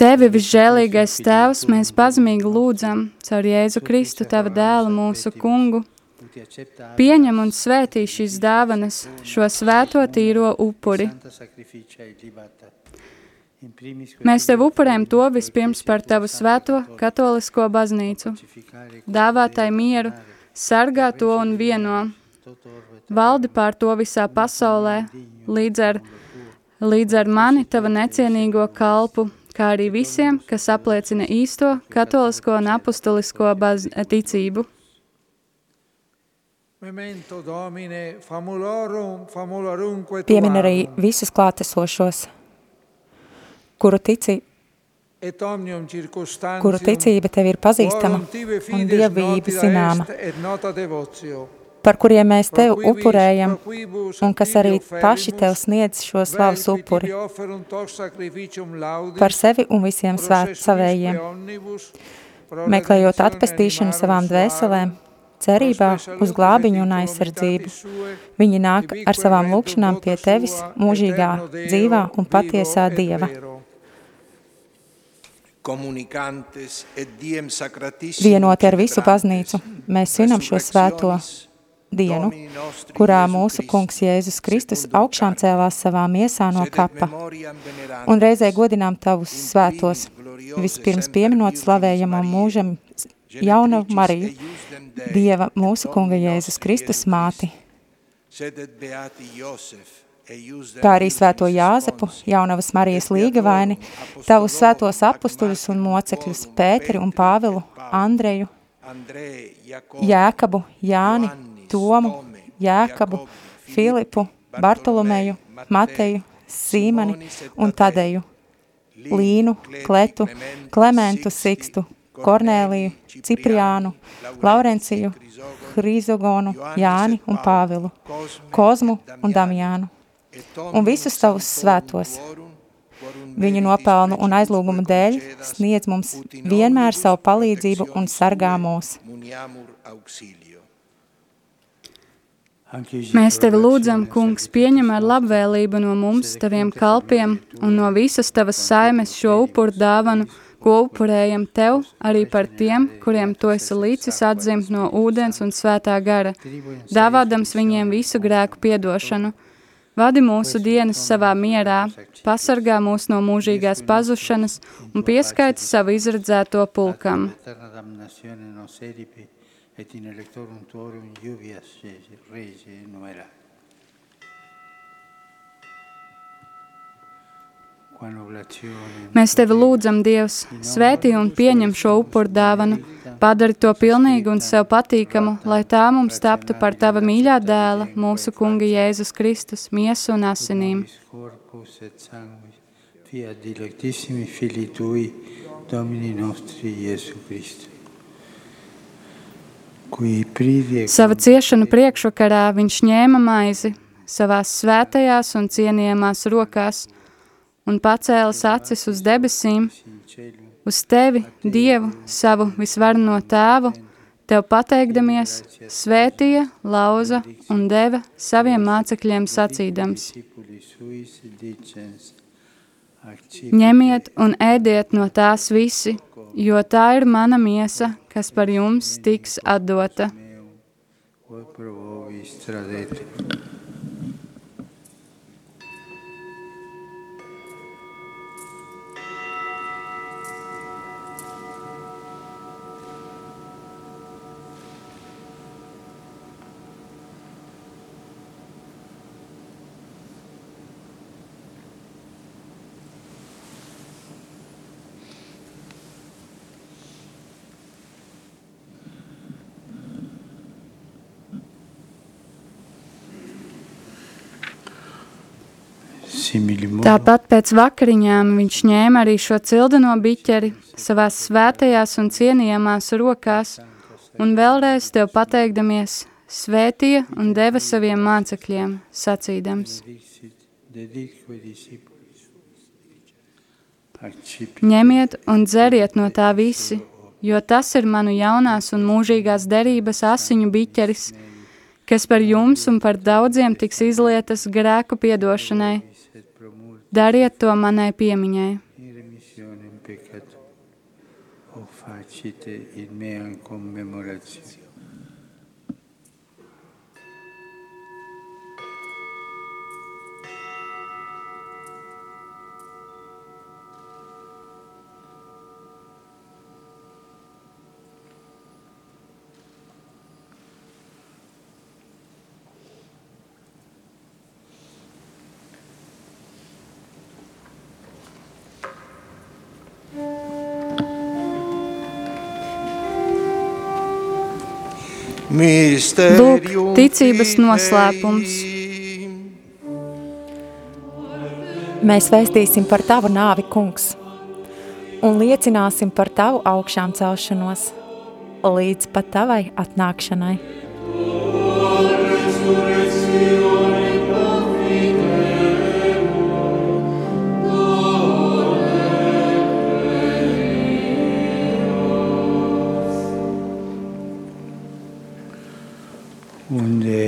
[SPEAKER 1] Tevi, visžēlīgais Tēvs, mēs pazemīgi lūdzam, caur Jēzu Kristu, Tava dēlu, mūsu kungu, pieņem un svētī šīs dāvanas, šo svēto tīro upuri. Mēs Tev upurējam to vispirms par Tavu svēto katolisko baznīcu, dāvātai mieru, sargā to un vieno, valdi pār to visā pasaulē, līdz ar, līdz ar mani Tava necienīgo kalpu, kā arī visiem, kas apliecina īsto katolisko un apostolisko baz ticību.
[SPEAKER 2] Piemin arī visus klātesošos, kuru, tici, kuru ticība tev ir pazīstama un dievība zināma, par kuriem mēs tev upurējam un kas arī paši tev sniedz šo slavas upuri par sevi un visiem svēt savējiem. Meklējot atpestīšanu savām dvēselēm, cerībā uz glābiņu un aizsardzību. Viņi nāk ar savām lūkšanām pie tevis mūžīgā, dzīvā un patiesā Dieva. Vienoti ar visu baznīcu, mēs svinam šo svēto dienu, kurā mūsu kungs Jēzus Kristus augšām cēlās savā miesā no kapa, un reizē godinām tavus svētos, vispirms pieminot slavējamo mūžam jaunu Mariju, Dieva mūsu kunga Jēzus Kristus māti, kā arī svēto Jāzepu, jaunavas Marijas līgavaini, tavus svētos apustuļus un mocekļus Pēteri un Pāvilu, Andreju, Jēkabu, Jāni, Tomu, Jēkabu, Filipu, Bartolomeju, Mateju, Sīmani un Tadeju, Līnu, Kletu, Klementu, Sikstu, Kornēliju, Cipriānu, Laurenciju, Hrizogonu, Jāni un Pāvilu, Kozmu un Damjānu, un visus tavus svētos. Viņu nopelnu un aizlūgumu dēļ sniedz mums vienmēr savu palīdzību un sargā mūs.
[SPEAKER 1] Mēs tevi lūdzam, kungs, pieņem ar labvēlību no mums, taviem kalpiem, un no visas tavas saimes šo upuru dāvanu, ko upurējam tev, arī par tiem, kuriem tu esi līdzis atzimt no ūdens un svētā gara, dāvādams viņiem visu grēku piedošanu. Vadi mūsu dienas savā mierā, pasargā mūs no mūžīgās pazušanas un pieskaiti savu izredzēto pulkam. Et in electorum tuorum juvias rege numerat. Mēs tevi lūdzam, Dievs, svētī un pieņem šo upuru dāvanu, padari to pilnīgu un sev patīkamu, lai tā mums taptu par tava mīļā dēla, mūsu kunga Jēzus Kristus, miesu un asinīm. Fiat dilectissimi fili tui, Domini nostri Jēzu Kristu. Sava ciešanu priekšvakarā viņš ņēma maizi savās svētajās un cienījamās rokās – un pacēlis acis uz debesīm, uz tevi, Dievu, savu visvarno tēvu, tev pateikdamies, svētīja, lauza un deva saviem mācekļiem sacīdams. Ņemiet un ēdiet no tās visi, jo tā ir mana miesa, kas par jums tiks atdota. Tāpat pēc vakariņām viņš ņēma arī šo cildeno biķeri savās svētajās un cienījamās rokās. Un vēlreiz tev pateikdamies svētīja un deva saviem mācekļiem, sacīdams. Ņemiet un dzeriet no tā visi, jo tas ir manu jaunās un mūžīgās derības asiņu biķeris, kas par jums un par daudziem tiks izlietas grēku piedošanai Dariet to manai piemiņai. Facite in mea commemorazione. Lūk, ticības noslēpums.
[SPEAKER 2] Mēs vēstīsim par tavu nāvi, kungs, un liecināsim par tavu augšām celšanos līdz pat tavai atnākšanai.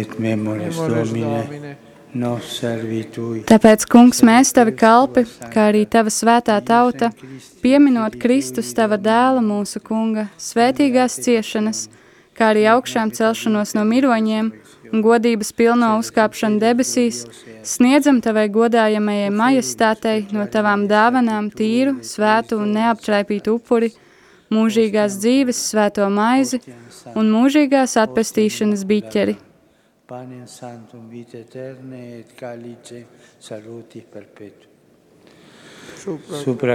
[SPEAKER 3] Et memories Domine,
[SPEAKER 1] Tāpēc, kungs, mēs tavi kalpi, kā arī tava svētā tauta, pieminot Kristus tava dēla mūsu kunga, svētīgās ciešanas, kā arī augšām celšanos no miroņiem un godības pilno uzkāpšanu debesīs, sniedzam tavai godājamajai majestātei no tavām dāvanām tīru, svētu un neaptraipītu upuri, mūžīgās dzīves svēto maizi un mūžīgās atpestīšanas biķeri panem santum vita eterne et calice salutis perpetuum.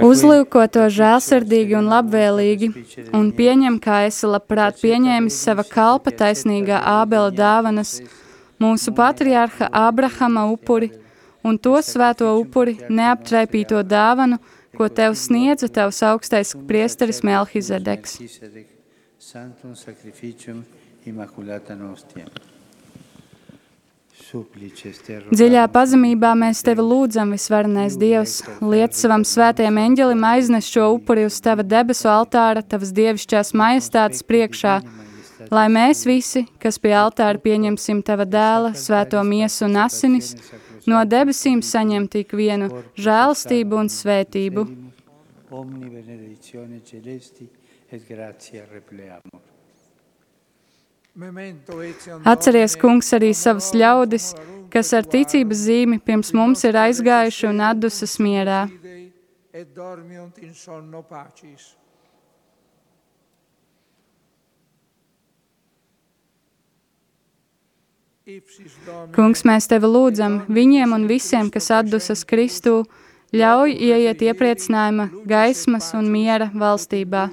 [SPEAKER 1] Uzlūko to žēlsirdīgi un labvēlīgi, un pieņem, kā esi labprāt pieņēmis sava kalpa taisnīgā ābela dāvanas, mūsu patriārha Abrahama upuri, un to svēto upuri neaptraipīto dāvanu, ko tev sniedza tavs augstais priesteris Melhizedeks. Santum sacrificium immaculata nostiem. Dziļā pazemībā mēs tevi lūdzam, visvarenais Dievs, liec savam svētajam eņģelim aiznes šo upuri uz tava debesu altāra, tavas dievišķās majestātes priekšā, lai mēs visi, kas pie altāra pieņemsim tava dēla, svēto miesu un asinis, no debesīm saņem tik vienu žēlstību un svētību. Omni benedicione celesti et gratia repleamur. Atceries, kungs, arī savus ļaudis, kas ar ticības zīmi pirms mums ir aizgājuši un atdusas mierā. Kungs, mēs tevi lūdzam viņiem un visiem, kas atdusas Kristū, ļauj ieiet iepriecinājuma, gaismas un miera valstībā.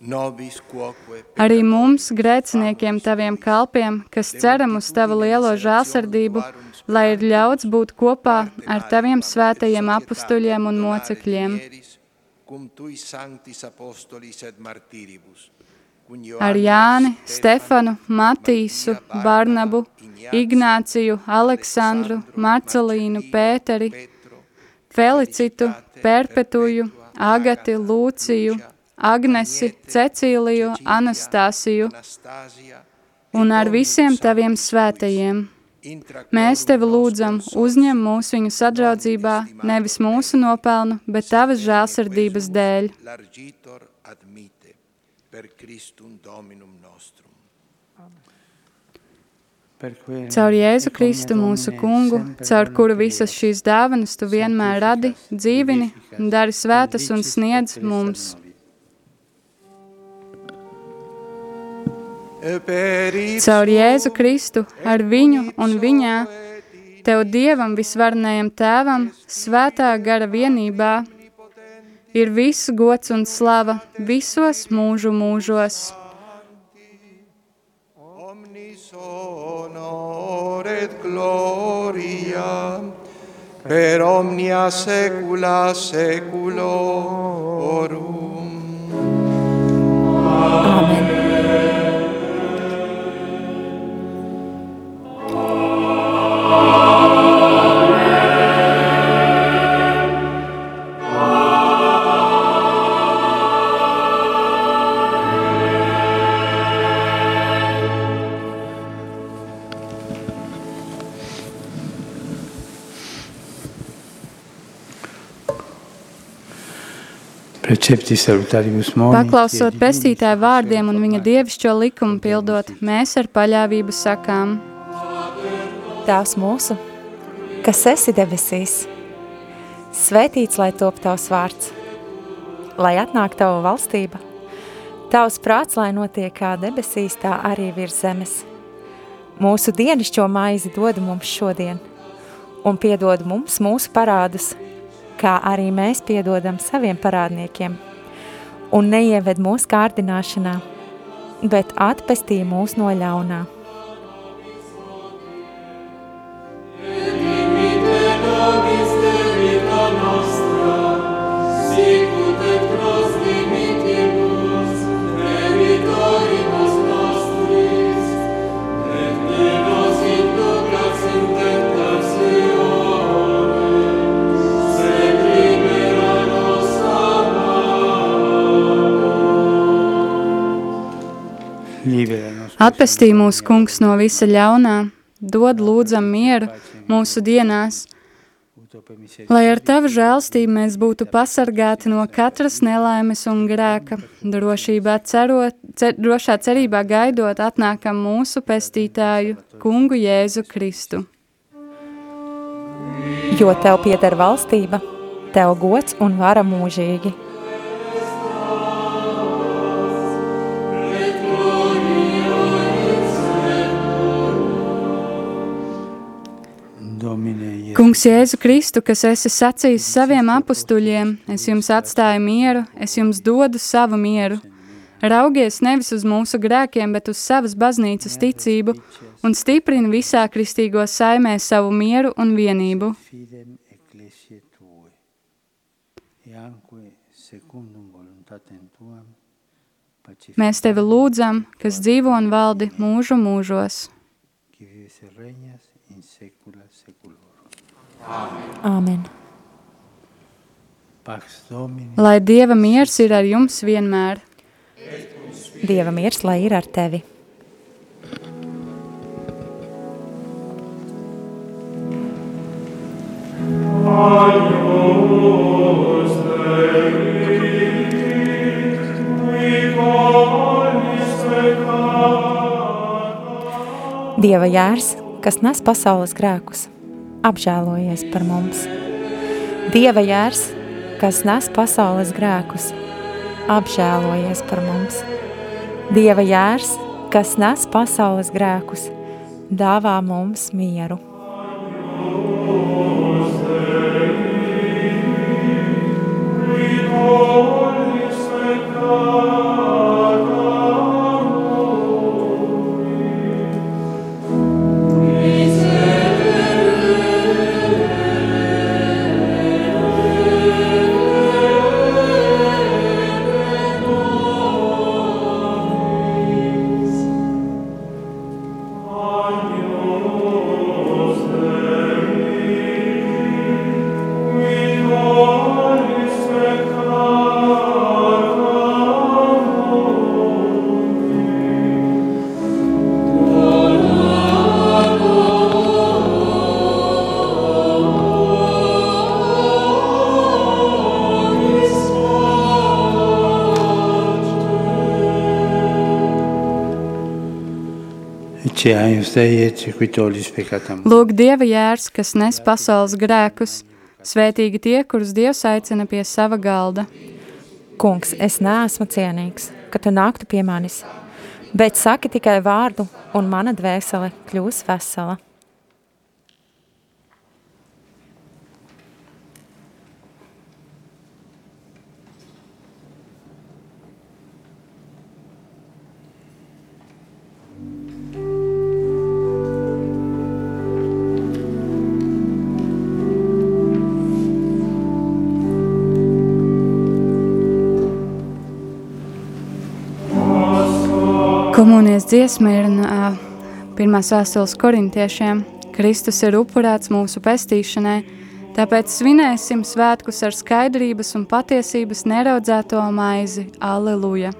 [SPEAKER 1] Arī mums, grēciniekiem, taviem kalpiem, kas ceram uz tavu lielo žēlsardību, lai ir ļauts būt kopā ar taviem svētajiem apustuļiem un mocekļiem. Ar Jāni, Stefanu, Matīsu, Barnabu, Ignāciju, Aleksandru, Marcelīnu, Pēteri, Felicitu, Perpetuju, Agati, Lūciju, Agnesi, Cecīliju, Anastasiju un ar visiem taviem svētajiem. Mēs tevi lūdzam, uzņem mūs viņu sadraudzībā, nevis mūsu nopelnu, bet tavas žēlsirdības dēļ. Caur Jēzu Kristu mūsu kungu, caur kuru visas šīs dāvanas tu vienmēr radi, dzīvini, dari svētas un sniedz mums Caur Jēzu Kristu, ar viņu un viņā, Tev Dievam visvarnējam Tēvam, svētā gara vienībā, ir viss gods un slava visos mūžu mūžos. et gloria per omnia saecula saeculorum. Amen. Paklausot pestītāju vārdiem un viņa dievišķo likumu pildot, mēs ar paļāvību sakām.
[SPEAKER 2] Tēvs mūsu, kas esi debesīs, svētīts lai top tavs vārds, lai atnāk tava valstība, tavs prāts, lai notiek kā debesīs, tā arī virs zemes. Mūsu dienišķo maizi dod mums šodien, un piedod mums mūsu parādus, kā arī mēs piedodam saviem parādniekiem. Un neieved mūsu kārdināšanā, bet atpestī mūs no ļaunā.
[SPEAKER 1] Atpestī mūsu kungs no visa ļaunā, dod lūdzam mieru mūsu dienās, lai ar tavu žēlstību mēs būtu pasargāti no katras nelaimes un grēka, drošībā cerot, cer, drošā cerībā gaidot atnākam mūsu pestītāju, kungu Jēzu Kristu.
[SPEAKER 2] Jo tev pieder valstība, tev gods un vara mūžīgi.
[SPEAKER 1] Kungs Jēzu Kristu, kas esi sacījis saviem apustuļiem, es jums atstāju mieru, es jums dodu savu mieru. Raugies nevis uz mūsu grēkiem, bet uz savas baznīcas ticību un stiprini visā kristīgo saimē savu mieru un vienību. Mēs tevi lūdzam, kas dzīvo un valdi mūžu mūžos.
[SPEAKER 2] Āmen.
[SPEAKER 1] Lai Dieva miers ir ar jums vienmēr.
[SPEAKER 2] Dieva miers, lai ir ar tevi. Dieva jērs, kas nes pasaules grēkus, apžēlojies par mums. Dieva jērs, kas nes pasaules grēkus, apžēlojies par mums. Dieva jērs, kas nes pasaules grēkus, dāvā mums mieru.
[SPEAKER 1] Lūk, Dieva jērs, kas nes pasaules grēkus, svētīgi tie, kurus Dievs aicina pie sava galda.
[SPEAKER 2] Kungs, es neesmu cienīgs, ka tu nāktu pie manis, bet saki tikai vārdu, un mana dvēsele kļūs vesela.
[SPEAKER 1] Komunijas dziesma ir uh, pirmās vēstules korintiešiem. Kristus ir upurēts mūsu pestīšanai, tāpēc svinēsim svētkus ar skaidrības un patiesības neraudzēto maizi. Alleluja!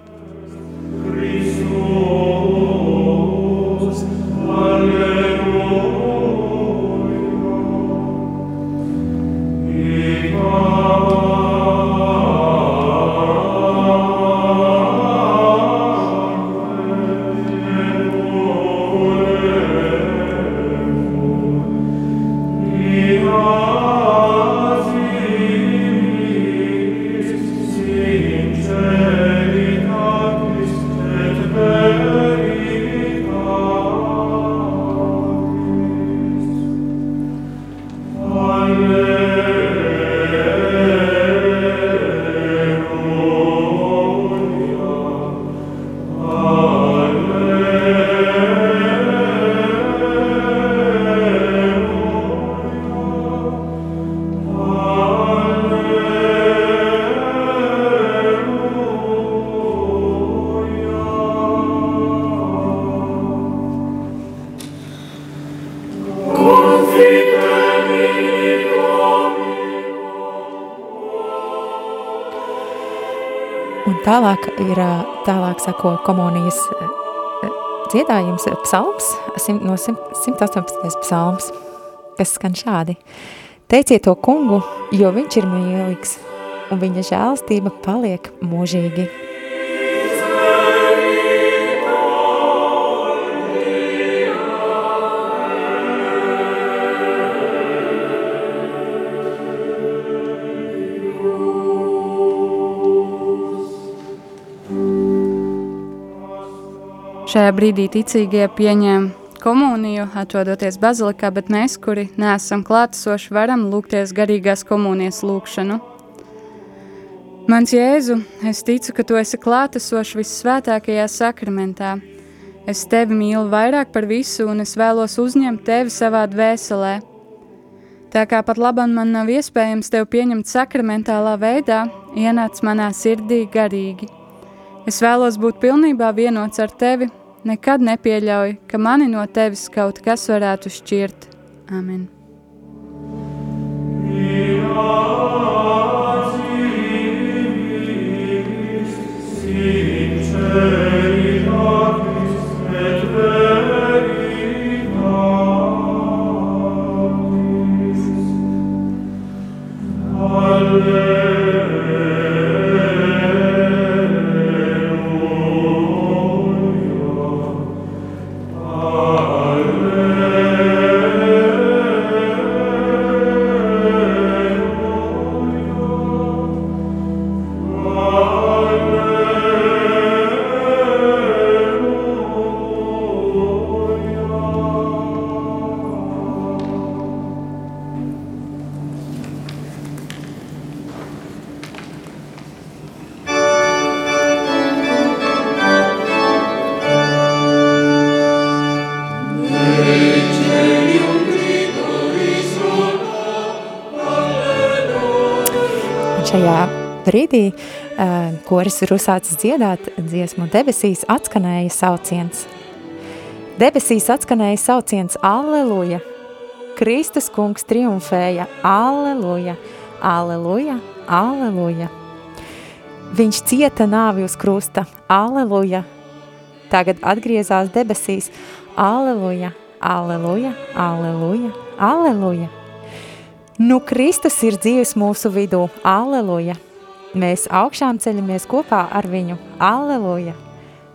[SPEAKER 1] Sako komunijas
[SPEAKER 2] dziedājums psalms, no 118. psalms, kas skan šādi. Teiciet to kungu, jo viņš ir mīlīgs, un viņa žēlstība paliek mūžīgi.
[SPEAKER 1] Šajā brīdī ticīgie pieņēma komuniju, atrodoties bazilikā, bet mēs, kuri neesam klātesoši, varam lūgties garīgās komunijas lūgšanu. Mans Jēzu, es ticu, ka tu esi klātesošs vissvētākajā sakramentā. Es tevi mīlu vairāk par visu, un es vēlos uzņemt tevi savā dvēselē. Tā kā pat labam man nav iespējams tevi pieņemt sakramentālā veidā, ienāc manā sirdī garīgi. Es vēlos būt pilnībā vienots ar tevi Nekad nepieļauj, ka mani no tevis kaut kas varētu šķirt. Amen. Alleluia.
[SPEAKER 2] Brīdī, koris ir uzsācis dziedāt dziesmu debesīs atskanēja sauciens. Debesīs atskanēja sauciens Alleluja, Kristus kungs triumfēja, Alleluja, Alleluja, Alleluja. Viņš cieta nāvi uz krusta, Alleluja, tagad atgriezās debesīs, Alleluja, Alleluja, Alleluja, Alleluja. Nu, Kristus ir dzīves mūsu vidū, Alleluja, Mēs augšām ceļamies kopā ar viņu. Alleluja!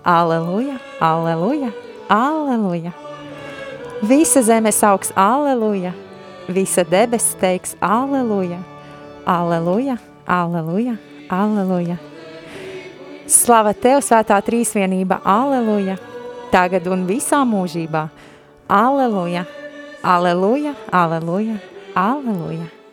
[SPEAKER 2] Alleluja! Alleluja! Alleluja! Visa zeme sauks Alleluja! Visa debesis teiks Alleluja! Alleluja! Alleluja! Alleluja! Slava Tev, svētā trīsvienība! Alleluja! Tagad un visā mūžībā! Alleluja! Alleluja! Alleluja! Alleluja!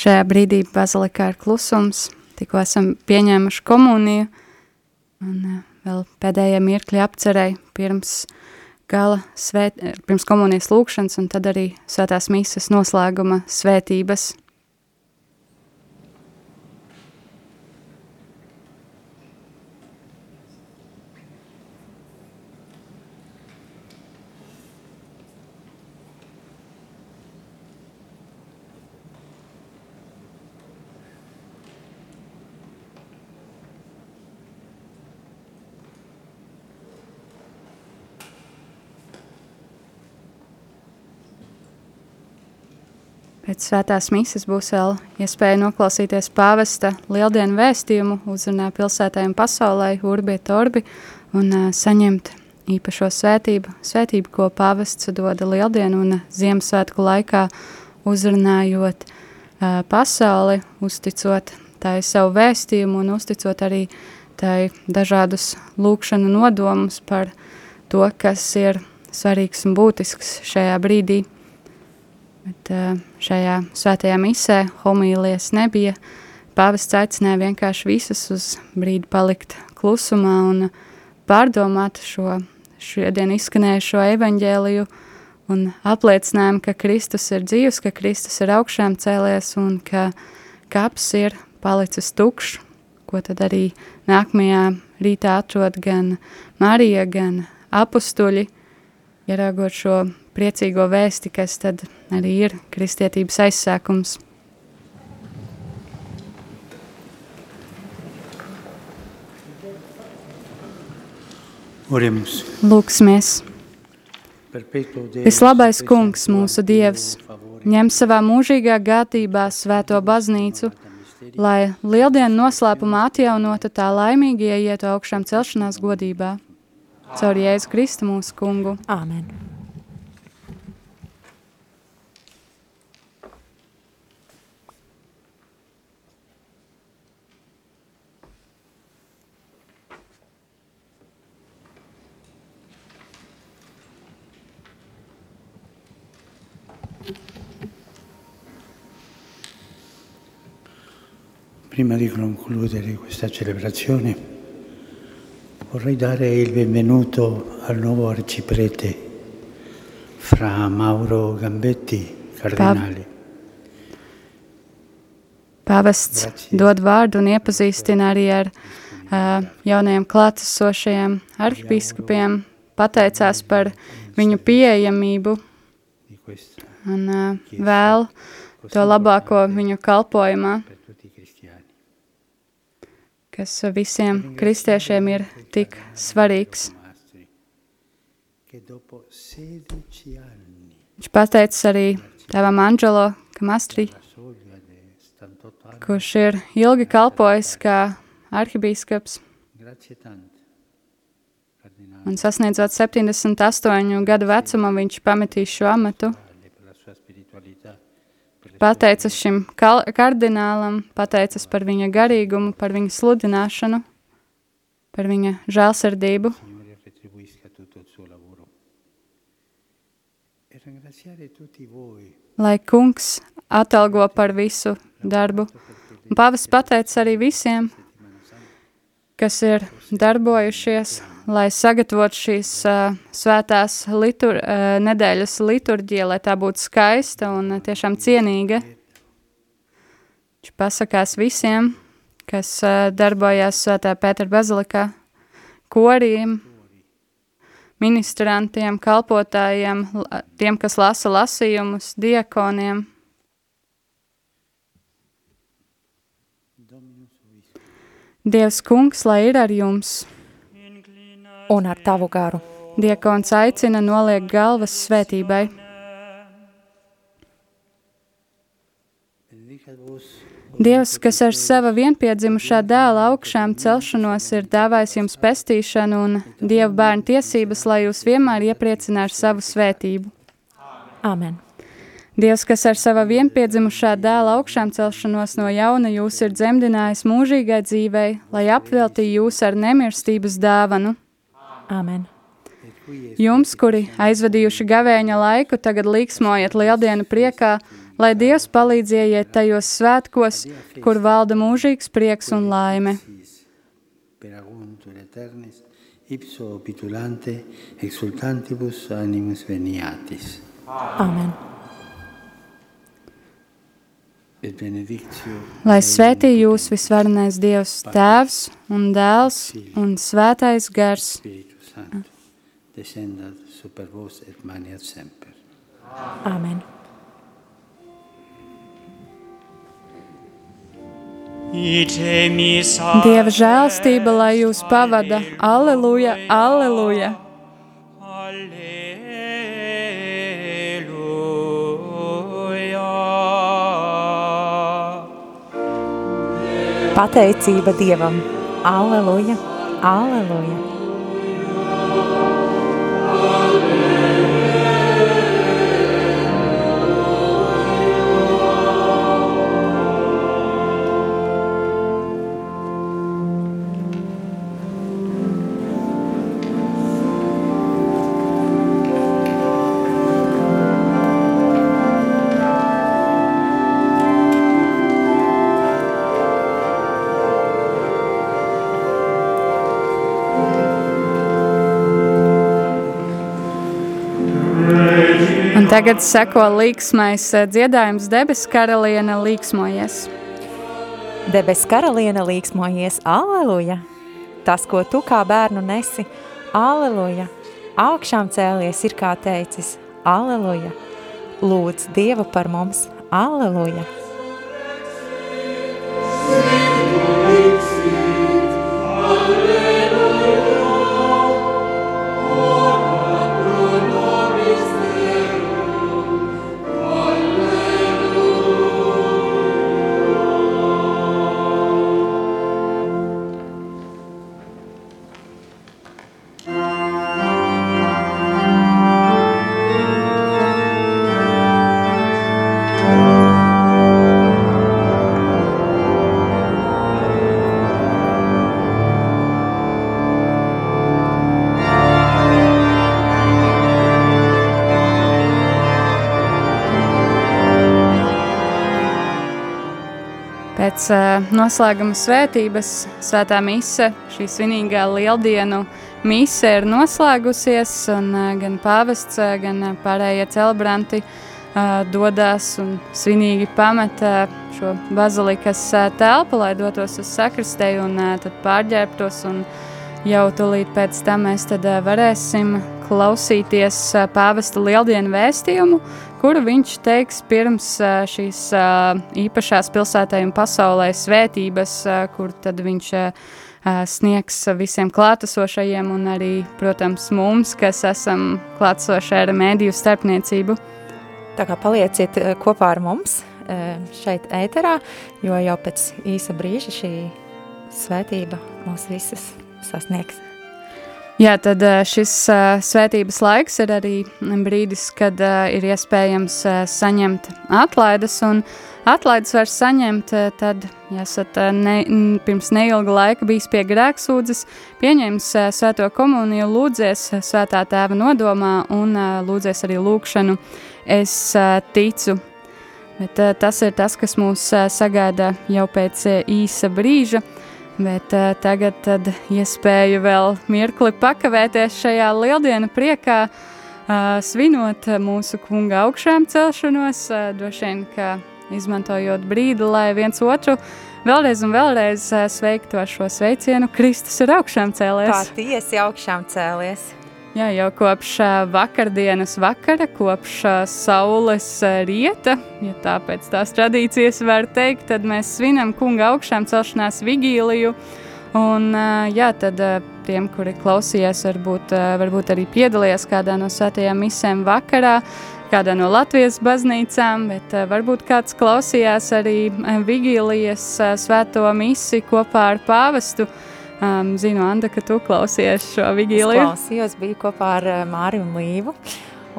[SPEAKER 1] Šajā brīdī bazilikā ir klusums, tikko esam pieņēmuši komuniju, un uh, vēl pēdējie mirkļi apcerēja pirms gala svēt, pirms komunijas lūkšanas, un tad arī svētās mīsas noslēguma svētības. Pēc svētās mises būs vēl iespēja noklausīties pāvesta lieldienu vēstījumu, uzrunāt pilsētai un pasaulē, urbiet orbi un uh, saņemt īpašo svētību, svētību, ko pāvests doda lieldienu un Ziemassvētku laikā uzrunājot uh, pasauli, uzticot tai savu vēstījumu un uzticot arī tai dažādus lūkšanu nodomus par to, kas ir svarīgs un būtisks šajā brīdī. Bet šajā svētajā misē homīlijas nebija. Pāvests aicināja vienkārši visus uz brīdi palikt klusumā un pārdomāt šo šodien izskanējušo evaņģēliju un apliecinājumu, ka Kristus ir dzīvs, ka Kristus ir augšām cēlies un ka kaps ir palicis tukšs, ko tad arī nākamajā rītā atrod gan Marija, gan apustuļi, ieraugot šo priecīgo vēsti, kas tad arī ir kristietības aizsākums.
[SPEAKER 3] Oremus.
[SPEAKER 1] Lūksimies! Vislabais kungs, mūsu dievs, ņem savā mūžīgā gātībā svēto baznīcu, lai lieldienu noslēpumā atjaunota tā laimīgi ietu augšām celšanās godībā. Caur Jēzu Kristu mūsu kungu.
[SPEAKER 2] Āmen.
[SPEAKER 3] Prima di concludere questa celebrazione vorrei dare il benvenuto al nuovo arciprete Fra Mauro Gambetti, kardināli.
[SPEAKER 1] Pāvests dod vārdu un iepazīstina arī ar uh, jaunajiem klātesošajiem arhibīskupiem, pateicās par viņu pieejamību un uh, vēl to labāko viņu kalpojumā kas visiem kristiešiem ir tik svarīgs. Viņš pateicis arī tēvam Anģelo Kamastri, kurš ir ilgi kalpojis kā arhibīskaps. Un sasniedzot 78 gadu vecumu, viņš pametīs šo amatu pateicas šim kardinālam, pateicas par viņa garīgumu, par viņa sludināšanu, par viņa žēlsirdību. Lai kungs atalgo par visu darbu. Pavas pateica arī visiem, kas ir darbojušies, lai sagatavotu šīs uh, svētās litur, uh, nedēļas liturģija, lai tā būtu skaista un uh, tiešām cienīga. Viņš pasakās visiem, kas uh, darbojās Svētā Pētera bazilikā, koriem, ministrantiem, kalpotājiem, tiem, kas lasa lasījumus, diekoniem. Dievs kungs, lai ir ar jums!
[SPEAKER 2] Un ar tavu garu.
[SPEAKER 1] Diekons aicina noliekt galvas svētībai. Dievs, kas ar sava vienpiedzimušā dēla augšām celšanos ir dāvājis jums pestīšanu un Dieva bērnu tiesības, lai jūs vienmēr iepriecinātu ar savu svētību.
[SPEAKER 2] Amen.
[SPEAKER 1] Dievs, kas ar sava vienpiedzimušā dēla augšām celšanos no jauna jūs ir dzemdinājis mūžīgai dzīvei, lai apveltītu jūs ar nemirstības dāvanu.
[SPEAKER 2] Āmen.
[SPEAKER 1] Jums, kuri aizvadījuši gavēņa laiku, tagad līksmojiet lieldienu priekā, lai Dievs palīdz ieiet tajos svētkos, kur valda mūžīgs prieks un laime.
[SPEAKER 2] Amen.
[SPEAKER 1] Lai svētī jūs visvarenais Dievs, Tēvs un Dēls un Svētais Gars.
[SPEAKER 3] Spiritus Sancto, descendat super vos et maniat semper.
[SPEAKER 2] Amen.
[SPEAKER 1] Dieva žēlstība, lai jūs pavada. Aleluja, aleluja!
[SPEAKER 2] Pateicība Dievam. Aleluja, aleluja.
[SPEAKER 1] Tagad seko līksmais eh, dziedājums debes karaliene līksmojies.
[SPEAKER 2] Debes karaliene līksmojies, aleluja! Tas, ko tu kā bērnu nesi, aleluja! Augšām cēlies ir kā teicis, aleluja! Lūdz Dievu par mums, aleluja!
[SPEAKER 1] Pēc uh, noslēguma svētības svētā mise, šī svinīgā lieldienu mise ir noslēgusies, un uh, gan pāvests, uh, gan pārējie celebranti dodas un svinīgi pameta šo bazilikas telpu, lai dotos uz sakristēju un tad pārģērbtos, un jau tūlīt pēc tam mēs tad varēsim klausīties uh, pāvesta lieldienu vēstījumu, kuru viņš teiks pirms ā, šīs ā, īpašās pilsētai un pasaulē svētības, kur tad viņš sniegs visiem klātesošajiem un arī, protams, mums, kas esam klātesoši ar mēdīju starpniecību.
[SPEAKER 2] Tā kā palieciet eh, kopā ar mums eh, šeit ēterā, jo jau pēc īsa brīža šī svētība mūs visas sasniegs.
[SPEAKER 1] Jā, tad ā, šis ā, svētības laiks ir arī brīdis, kad ā, ir iespējams saņemt atlaides, un atlaides var saņemt tad, ja esat ne, pirms neilga laika bijis pie grēksūdzes, pieņems svēto komuniju, lūdzies svētā tēva nodomā un lūdzies arī lūkšanu es ticu. Bet tas ir tas, kas mūs sagaida jau pēc īsa brīža, Bet uh, tagad tad iespēju vēl mirkli pakavēties šajā lieldienu priekā, uh, svinot mūsu kunga augšām celšanos, uh, droši vien, ka izmantojot brīdi, lai viens otru vēlreiz un vēlreiz uh, sveiktu ar šo sveicienu, Kristus ir augšām cēlies.
[SPEAKER 2] Patiesi augšām cēlies.
[SPEAKER 1] Jā, jau kopš vakardienas vakara, kopš saules rieta, ja tā pēc tās tradīcijas var teikt, tad mēs svinam kunga augšām celšanās vigīliju. Un, jā, tad tiem, kuri klausījās, varbūt, varbūt arī piedalījās kādā no svētajām misēm vakarā, kādā no Latvijas baznīcām, bet varbūt kāds klausījās arī vigīlijas svēto misi kopā ar pāvestu. Um, zinu, Anda, ka tu klausies šo
[SPEAKER 2] Es
[SPEAKER 1] vigīliju.
[SPEAKER 2] klausījos, biju kopā ar uh, Māri un Līvu.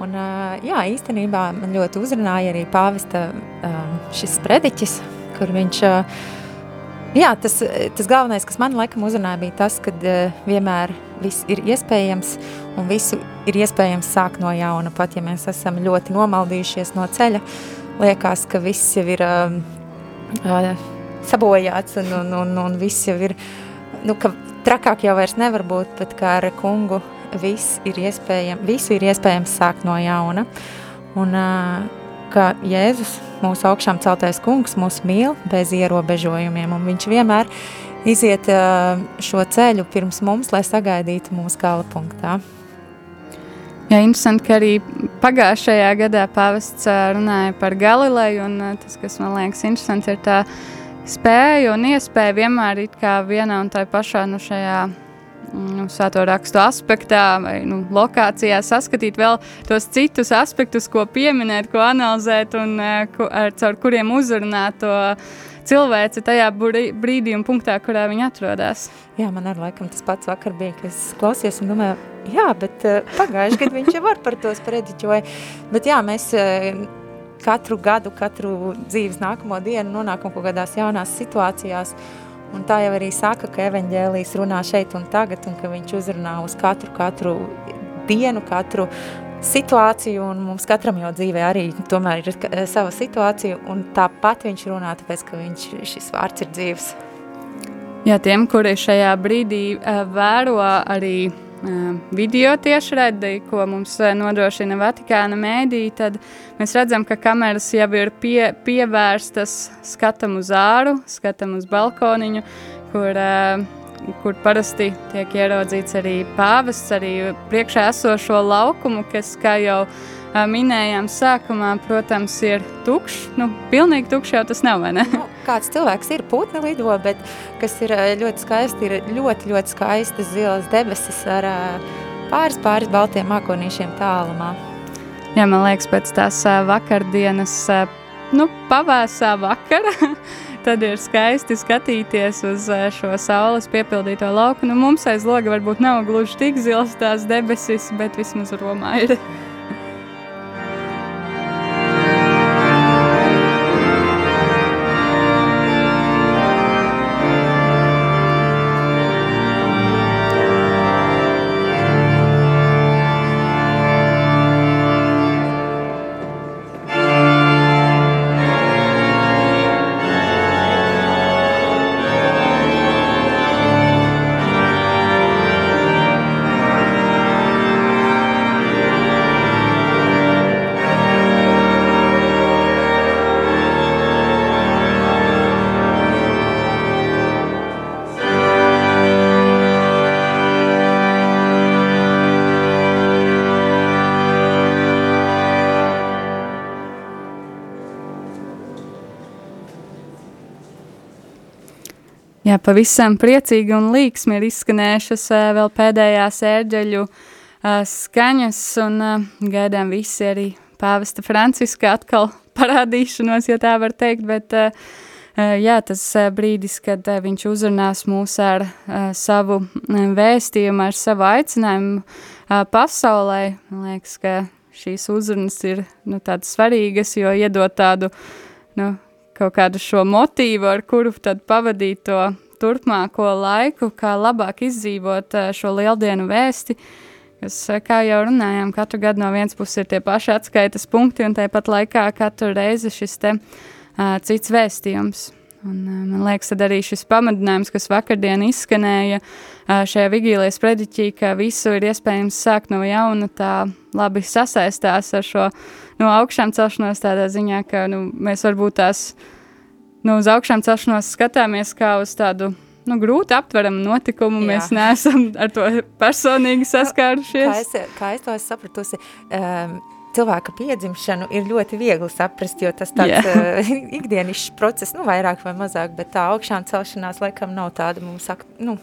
[SPEAKER 2] Un, uh, jā, īstenībā man ļoti uzrunāja arī pāvesta šis sprediķis, kur viņš, uh, jā, tas, tas galvenais, kas man laikam uzrunāja, bija tas, ka uh, vienmēr viss ir iespējams un visu ir iespējams sākt no jauna, pat ja mēs esam ļoti nomaldījušies no ceļa. liekas, ka viss jau ir sabojāts un, un, un, un viss jau ir, nu, ka trakāk jau vairs nevar būt, bet kā ar kungu viss ir iespējams, visu ir iespējams sākt no jauna. Un uh, ka Jēzus, mūsu augšām celtais kungs, mūs mīl bez ierobežojumiem, un viņš vienmēr iziet uh, šo ceļu pirms mums, lai sagaidītu mūsu gala punktā.
[SPEAKER 1] Jā, interesanti, ka arī pagājušajā gadā pāvests runāja par Galileju, un tas, kas man liekas interesanti, ir tā spēja un iespēja vienmēr kā vienā un tā pašā nu, šajā nu, svēto rakstu aspektā vai nu, lokācijā saskatīt vēl tos citus aspektus, ko pieminēt, ko analizēt un ko, ar, caur kuriem uzrunāt to cilvēci tajā brīdī un punktā, kurā viņi atrodas.
[SPEAKER 2] Jā, man arī laikam tas pats vakar bija, ka es klausījos un domāju, jā, bet uh, pagājuši gadu viņš jau var par to sprediķoja. Bet jā, mēs uh, katru gadu, katru dzīves nākamo dienu nonākam kaut kādās jaunās situācijās, un tā jau arī saka, ka evaņģēlijas runā šeit un tagad, un ka viņš uzrunā uz katru, katru dienu, katru situāciju, un mums katram jau dzīvē arī tomēr ir sava situācija, un tāpat viņš runā, tāpēc, ka viņš, šis vārds ir dzīves.
[SPEAKER 1] Jā, tiem, kuri šajā brīdī uh, vēro arī video tiešraidi, ko mums nodrošina Vatikāna mēdī, tad mēs redzam, ka kameras jau ir pie, pievērstas skatam uz āru, skatam uz balkoniņu, kur kur parasti tiek ieraudzīts arī pāvests, arī priekšā esošo laukumu, kas, kā jau minējām sākumā, protams, ir tukšs. Nu, pilnīgi tukšs jau tas nav, vai ne?
[SPEAKER 2] Nu, kāds cilvēks ir putni lido, bet kas ir ļoti skaisti, ir ļoti, ļoti skaistas zilas debesis ar pāris, pāris baltiem mākonīšiem tālumā.
[SPEAKER 1] Jā, man liekas, pēc tās vakardienas, nu, pavēsā vakara, tad ir skaisti skatīties uz šo saules piepildīto lauku. Nu, mums aiz loga varbūt nav gluži tik zils tās debesis, bet vismaz Romā ir. Pavisam priecīgi un līksmi ir izskanējušas vēl pēdējās ērģeļu skaņas, un gaidām visi arī pāvesta Franciska atkal parādīšanos, ja tā var teikt, bet jā, tas brīdis, kad viņš uzrunās mūs ar savu vēstījumu, ar savu aicinājumu pasaulē, man liekas, ka šīs uzrunas ir nu, tādas svarīgas, jo iedot tādu, nu, kaut kādu šo motīvu, ar kuru tad pavadīt to turpmāko laiku, kā labāk izdzīvot eh, šo lieldienu vēsti, kas, eh, kā jau runājām, katru gadu no vienas puses ir tie paši atskaites punkti, un tāpat laikā katru reizi šis te uh, cits vēstījums. Un, uh, man liekas, tad arī šis pamudinājums, kas vakardien izskanēja uh, šajā vigīlijas prediķī, ka visu ir iespējams sākt no jauna, tā labi sasaistās ar šo no augšām celšanos tādā ziņā, ka nu, mēs varbūt tās nu, uz augšām celšanos skatāmies kā uz tādu nu, grūti aptveramu notikumu. Jā. Mēs neesam ar to personīgi saskārušies.
[SPEAKER 2] Kā es, kā es to esmu sapratusi, um, cilvēka piedzimšanu ir ļoti viegli saprast, jo tas tāds uh, ikdienišs process, nu, vairāk vai mazāk, bet tā augšām celšanās laikam nav tāda mums, ak, nu,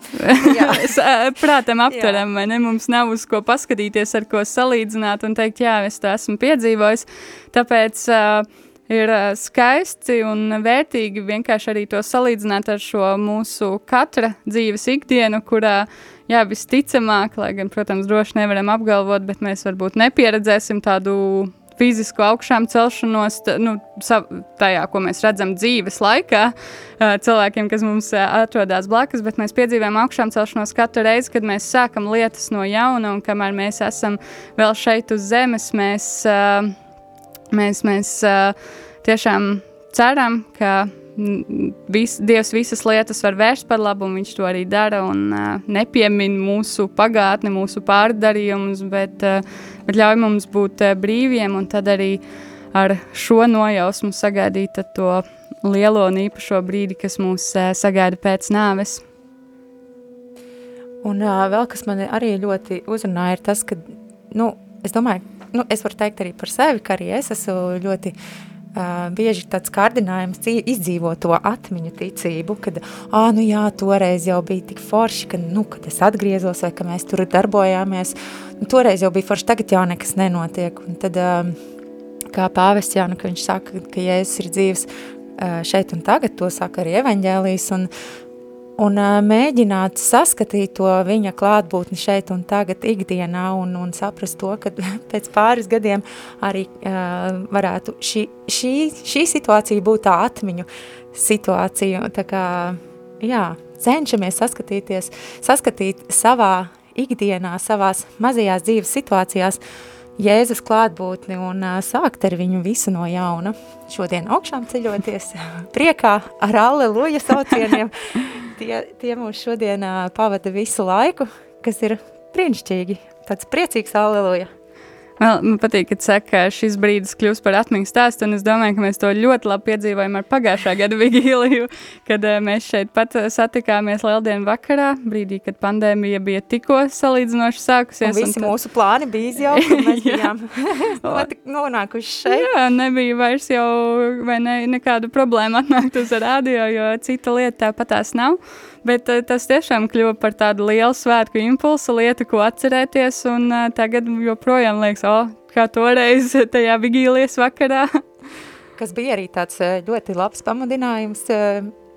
[SPEAKER 1] Prātam aptveram, vai ne? Mums nav uz ko paskatīties, ar ko salīdzināt un teikt, jā, es to esmu piedzīvojis. Tāpēc uh, ir skaisti un vērtīgi vienkārši arī to salīdzināt ar šo mūsu katra dzīves ikdienu, kurā, jā, visticamāk, lai gan, protams, droši nevaram apgalvot, bet mēs varbūt nepieredzēsim tādu fizisku augšām celšanos, nu, tajā, ko mēs redzam dzīves laikā, cilvēkiem, kas mums atrodas blakus, bet mēs piedzīvojam augšām celšanos katru reizi, kad mēs sākam lietas no jauna, un kamēr mēs esam vēl šeit uz zemes, mēs uh, mēs, mēs tiešām ceram, ka vis, Dievs visas lietas var vērst par labu, un Viņš to arī dara. Un, uh, nepiemin mūsu pagātni, mūsu pārdarījumus, bet, uh, bet ļauj mums būt uh, brīviem un tad arī ar šo nojausmu sagaidīt to lielo un īpašo brīdi, kas mūs uh, sagaida pēc nāves.
[SPEAKER 2] Un uh, vēl kas man arī ļoti uzrunāja, ir tas, ka, nu, es domāju, nu, es varu teikt arī par sevi, ka arī es esmu ļoti uh, bieži tāds kārdinājums izdzīvot to atmiņu ticību, kad, ā, nu jā, toreiz jau bija tik forši, ka, nu, kad es atgriezos vai ka mēs tur darbojāmies, nu, toreiz jau bija forši, tagad jau nekas nenotiek. Un tad, uh, kā pāvests Jāna, ka viņš saka, ka Jēzus ir dzīves uh, šeit un tagad, to saka arī evaņģēlijas, un, un mēģināt saskatīt to viņa klātbūtni šeit un tagad ikdienā un, un saprast to, ka pēc pāris gadiem arī uh, varētu šī, šī, šī situācija būt tā atmiņu situācija. Tā kā, jā, cenšamies saskatīties, saskatīt savā ikdienā, savās mazajās dzīves situācijās, Jēzus klātbūtni un uh, sākt ar viņu visu no jauna. Šodien augšām ceļoties, priekā ar alleluja saucieniem, tie, tie mums šodien pavada visu laiku, kas ir brīnišķīgi. Tāds priecīgs alleluja.
[SPEAKER 1] Vēl, man patīk, ka saka, ka šis brīdis kļūst par atmiņu stāstu, un es domāju, ka mēs to ļoti labi piedzīvojam ar pagājušā gada vigīliju, kad uh, mēs šeit pat satikāmies Lieldienu vakarā, brīdī, kad pandēmija bija tikko salīdzinoši sākusies.
[SPEAKER 2] Un visi un tad... mūsu plāni bija izjaukti, un mēs bijām nonākuši šeit.
[SPEAKER 1] Jā, nebija vairs jau vai ne, nekādu problēmu atnākt uz rādio, jo cita lieta tāpatās nav. Bet uh, tas tiešām kļuva par tādu lielu svētku impulsu, lietu, ko atcerēties. Un uh, tagad joprojām liekas, oh, kā toreiz tajā vigīlijas vakarā.
[SPEAKER 2] Kas bija arī tāds uh, ļoti labs pamudinājums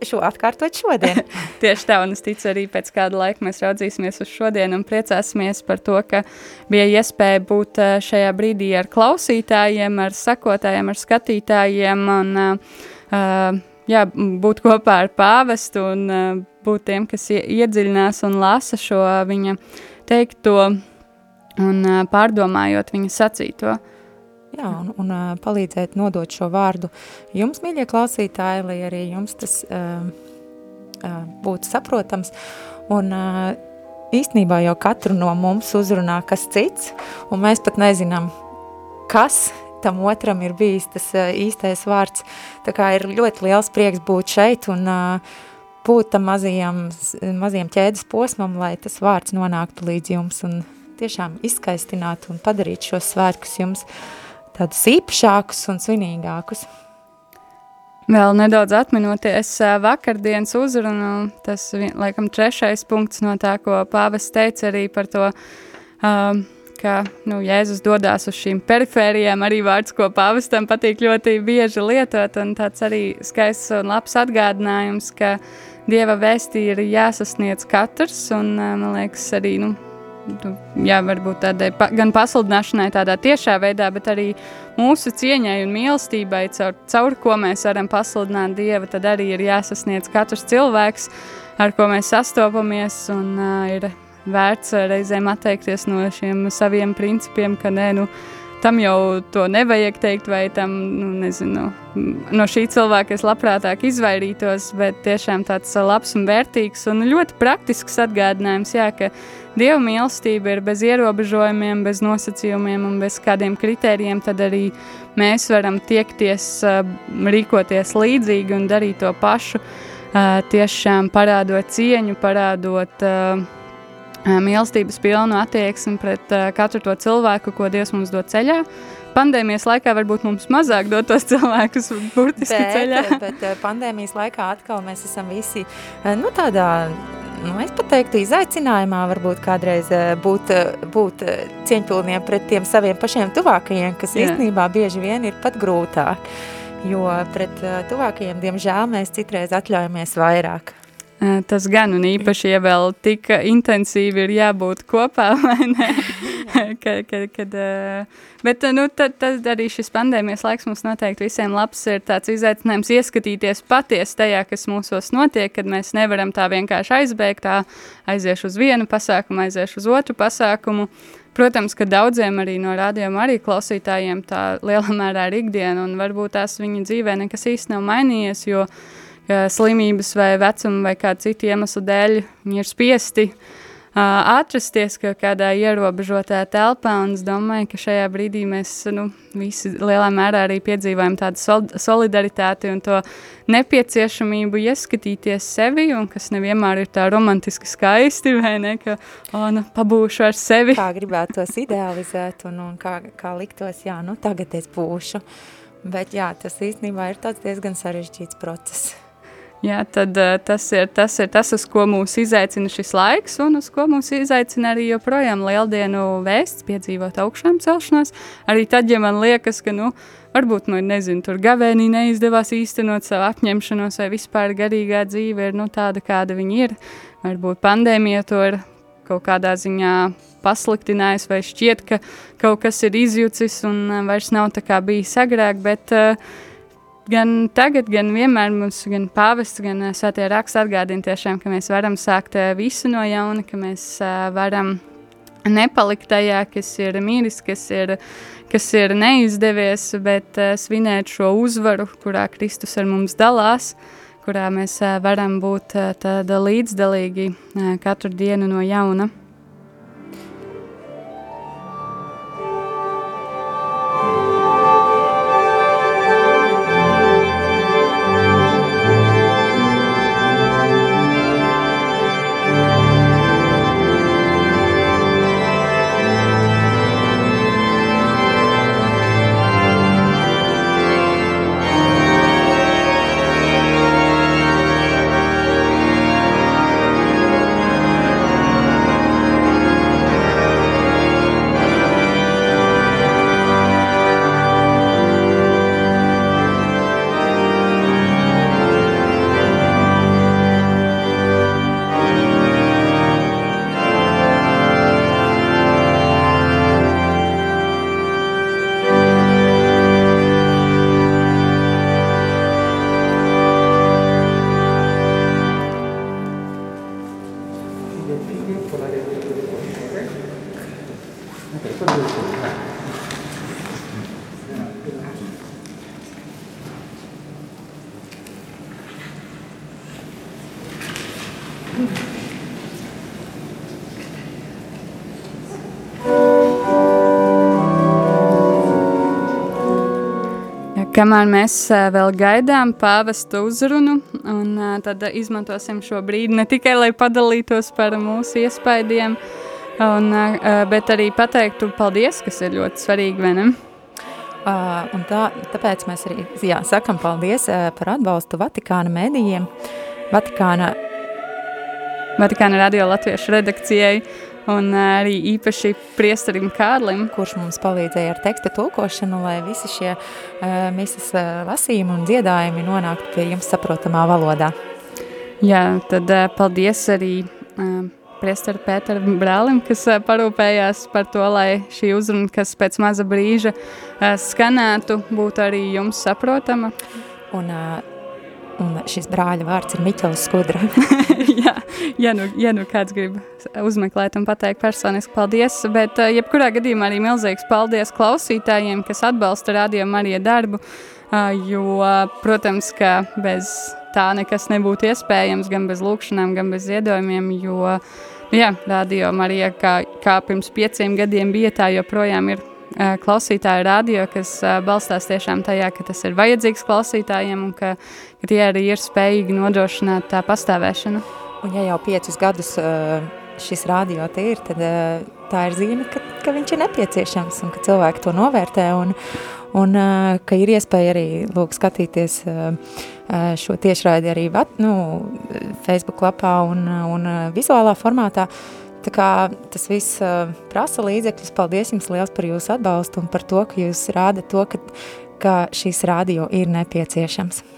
[SPEAKER 2] šo atkārtot šodien.
[SPEAKER 1] Tieši tā, un es ticu arī pēc kāda laika mēs raudzīsimies uz šodienu un priecāsimies par to, ka bija iespēja būt šajā brīdī ar klausītājiem, ar sakotājiem, ar skatītājiem un uh, jā, būt kopā ar pāvestu un uh, būt tiem, kas iedziļinās un lasa šo viņa teikto un uh, pārdomājot viņa sacīto.
[SPEAKER 2] Jā, un, un uh, palīdzēt nodot šo vārdu jums, mīļie klausītāji, lai arī jums tas uh, uh, būtu saprotams. Un uh, īstenībā jau katru no mums uzrunā kas cits, un mēs pat nezinām, kas tam otram ir bijis tas uh, īstais vārds. Tā kā ir ļoti liels prieks būt šeit un uh, būt tam mazajam, mazajam ķēdes posmam, lai tas vārds nonāktu līdz jums un tiešām izskaistināt un padarīt šos svētkus jums tādus īpašākus un svinīgākus.
[SPEAKER 1] Vēl nedaudz atminoties vakardienas uzrunu, tas laikam trešais punkts no tā, ko pāvis teica arī par to, um, ka nu, Jēzus dodas uz šīm perifērijām, arī vārds, ko pāvestam patīk ļoti bieži lietot, tāds arī skaists un labs atgādinājums, ka Dieva vēstī ir jāsasniedz katrs, un man liekas arī, nu jā, varbūt tādai pa, gan pasludināšanai tādā tiešā veidā, bet arī mūsu cieņai un mīlestībai, caur, caur ko mēs varam pasludināt Dievu, tad arī ir jāsasniedz katrs cilvēks, ar ko mēs sastopamies, un uh, ir vērts reizēm atteikties no šiem saviem principiem, ka nē, nu, tam jau to nevajag teikt, vai tam, nu, nezinu, no šī cilvēka es labprātāk izvairītos, bet tiešām tāds labs un vērtīgs un ļoti praktisks atgādinājums, jā, ka Dieva mīlestība ir bez ierobežojumiem, bez nosacījumiem un bez kādiem kritērijiem, tad arī mēs varam tiekties, rīkoties līdzīgi un darīt to pašu, tiešām parādot cieņu, parādot uh, mīlestības pilnu attieksmi pret uh, katru to cilvēku, ko Dievs mums dod ceļā. Pandēmijas laikā varbūt mums mazāk dot tos cilvēkus burtiski bet, ceļā.
[SPEAKER 2] Bet pandēmijas laikā atkal mēs esam visi nu, tādā, nu, es pat teiktu, izaicinājumā varbūt kādreiz būt, būt cieņpilniem pret tiem saviem pašiem tuvākajiem, kas Jā. īstenībā bieži vien ir pat grūtāk. Jo pret tuvākajiem, diemžēl, mēs citreiz atļaujamies vairāk.
[SPEAKER 1] Tas gan, un īpaši, ja vēl tik intensīvi ir jābūt kopā, vai ne? kad, kad, kad, bet, nu, tad, tad arī šis pandēmijas laiks mums noteikti visiem labs ir tāds izaicinājums ieskatīties patiesi tajā, kas mūsos notiek, kad mēs nevaram tā vienkārši aizbēgt, tā aiziešu uz vienu pasākumu, aiziešu uz otru pasākumu, protams, ka daudziem arī no rādījuma arī klausītājiem tā lielā mērā ir ikdiena, un varbūt tās viņa dzīvē nekas īsti nav mainījies, jo slimības vai vecuma vai kāda cita iemesla dēļ ir spiesti uh, atrasties kādā ierobežotā telpā. Es domāju, ka šajā brīdī mēs nu, visi lielā mērā arī piedzīvojam tādu sol solidaritāti un to nepieciešamību ieskatīties sevi, un kas nevienmēr ir tā romantiski skaisti, vai ne, ka, o, nu, pabūšu ar sevi.
[SPEAKER 2] Kā gribētos idealizēt un, un kā, kā liktos, jā, nu, tagad es būšu. Bet jā, tas īstenībā ir tāds diezgan sarežģīts process.
[SPEAKER 1] Jā, tad uh, tas, ir, tas ir tas, uz ko mūs izaicina šis laiks, un uz ko mūs izaicina arī joprojām lieldienu vēsts, piedzīvot augšām celšanās. Arī tad, ja man liekas, ka, nu, varbūt, nu, nezinu, tur gavēnī neizdevās īstenot savu apņemšanos, vai vispār garīgā dzīve ir, nu, tāda, kāda viņa ir. Varbūt pandēmija to ir kaut kādā ziņā pasliktinājis, vai šķiet, ka kaut kas ir izjucis un uh, vairs nav tā kā bijis agrāk, bet uh, gan tagad, gan vienmēr mums, gan pāvests, gan uh, svētie raksti atgādina tiešām, ka mēs varam sākt uh, visu no jauna, ka mēs uh, varam nepalikt tajā, kas ir mīlis, kas ir, kas ir neizdevies, bet svinēt šo uzvaru, kurā Kristus ar mums dalās, kurā mēs varam būt tāda līdzdalīgi katru dienu no jauna. Kamēr mēs vēl gaidām pāvesta uzrunu, un tad izmantosim šo brīdi ne tikai, lai padalītos par mūsu un, bet arī pateiktu paldies, kas ir ļoti svarīgi, vai ne?
[SPEAKER 2] Uh, un tā, tāpēc mēs arī jā, sakam paldies par atbalstu Vatikāna medijiem, Vatikāna,
[SPEAKER 1] Vatikāna radio latviešu redakcijai, Un arī īpaši priesterim Kārlim,
[SPEAKER 2] kurš mums palīdzēja ar teksta tulkošanu, lai visi šie uh, misas uh, lasījumi un dziedājumi nonāktu pie jums saprotamā valodā.
[SPEAKER 1] Jā, tad uh, paldies arī uh, priesteru Pēteru brālim, kas uh, parūpējās par to, lai šī uzruna, kas pēc maza brīža uh, skanētu, būtu arī jums saprotama.
[SPEAKER 2] Un uh, Un šis brāļa vārds ir Miķels Skudra.
[SPEAKER 1] jā, ja nu, ja nu kāds grib uzmeklēt un pateikt personiski paldies, bet uh, jebkurā gadījumā arī milzīgs paldies klausītājiem, kas atbalsta Radio Marija darbu, jo, protams, ka bez tā nekas nebūtu iespējams, gan bez lūkšanām, gan bez ziedojumiem, jo, jā, Radio Marija, kā, kā pirms pieciem gadiem bija, tā joprojām ir klausītāju radio, kas balstās tiešām tajā, ka tas ir vajadzīgs klausītājiem un ka, ka tie arī ir spējīgi nodrošināt tā pastāvēšanu.
[SPEAKER 2] Un ja jau piecus gadus šis radio te ir, tad tā ir zīme, ka, ka viņš ir nepieciešams un ka cilvēki to novērtē un, un ka ir iespēja arī lūk skatīties šo tiešraidi arī vat, nu, Facebook lapā un, un vizuālā formātā, uh, tas viss prasa līdzekļus, paldies jums liels par jūsu atbalstu un par to, ka jūs rādat to, ka, ka šīs radio ir nepieciešams.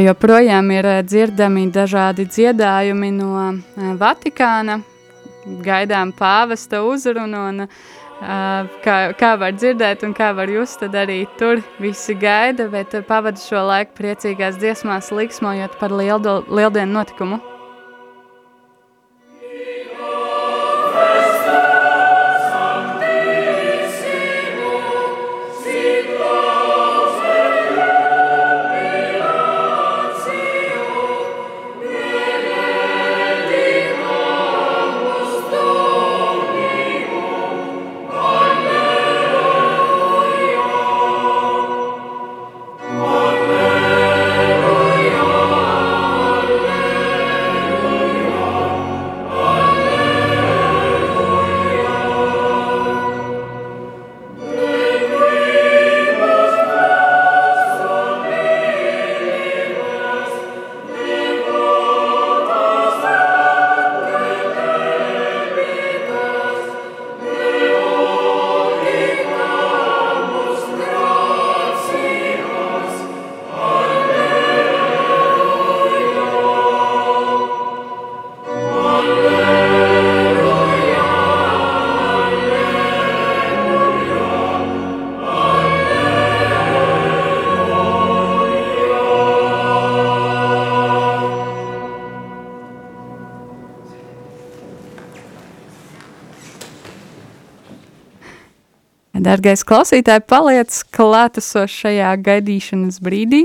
[SPEAKER 1] Ja joprojām ir dzirdami dažādi dziedājumi no Vatikāna, gaidām pāvesta uzrunu un kā, kā var dzirdēt un kā var just, tad arī tur visi gaida, bet pavadu šo laiku priecīgās dziesmās liksmojot par lieldo, lieldienu notikumu. Dargais klausītāji, paliec klātesošs šajā gaidīšanas brīdī.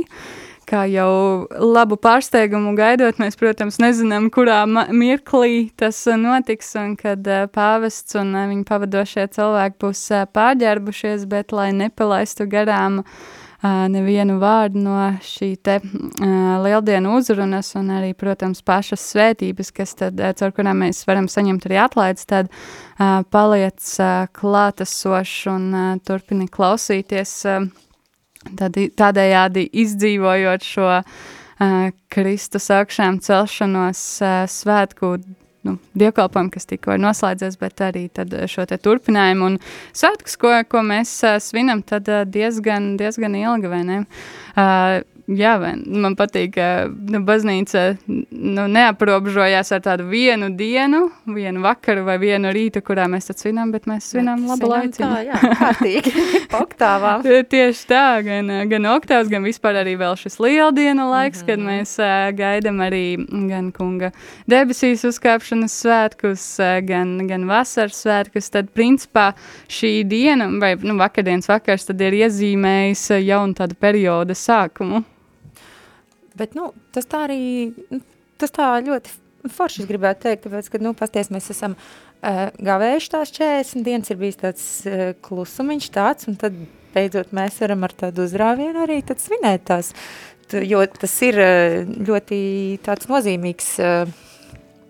[SPEAKER 1] Kā jau labu pārsteigumu gaidot, mēs, protams, nezinām, kurā mirklī tas notiks un kad pāvests un viņa pavadošie cilvēki būs pārģērbušies, bet lai nepalaistu garām uh, nevienu vārdu no šī te lieldienu uzrunas un arī, protams, pašas svētības, kas tad, caur kurām mēs varam saņemt arī atlaides, tad paliec klātesošs un turpini klausīties, tad, tādējādi izdzīvojot šo Kristus augšām celšanos svētku nu, dievkalpojumu, kas tikko ir noslēdzies, bet arī šo turpinājumu un svētkus, ko, ko mēs svinam, tad diezgan, diezgan ilgi, vai ne? Uh, jā, man patīk, ka nu, baznīca nu, neaprobežojās ar tādu vienu dienu, vienu vakaru vai vienu rītu, kurā mēs svinām, bet mēs svinām labu laiku.
[SPEAKER 2] Tā, jā, kārtīgi, oktāvām.
[SPEAKER 1] Tieši tā, gan, gan oktāvs, gan vispār arī vēl šis lieldienu laiks, mm -hmm. kad mhm. mēs uh, gaidam arī gan kunga debesīs uzkāpšanas svētkus, uh, gan, gan vasaras svētkus, tad principā šī diena, vai nu, vakardienas vakars, tad ir iezīmējis jaunu tādu perioda sākumu.
[SPEAKER 2] Bet, nu, tas tā arī, nu, tas tā ļoti forši es gribētu teikt, tāpēc, ka, nu, pasties, mēs esam uh, gavējuši tās 40 dienas, ir bijis tāds uh, klusumiņš tāds, un tad beidzot mēs varam ar tādu uzrāvienu arī tad svinēt tās, jo tas ir uh, ļoti tāds nozīmīgs uh,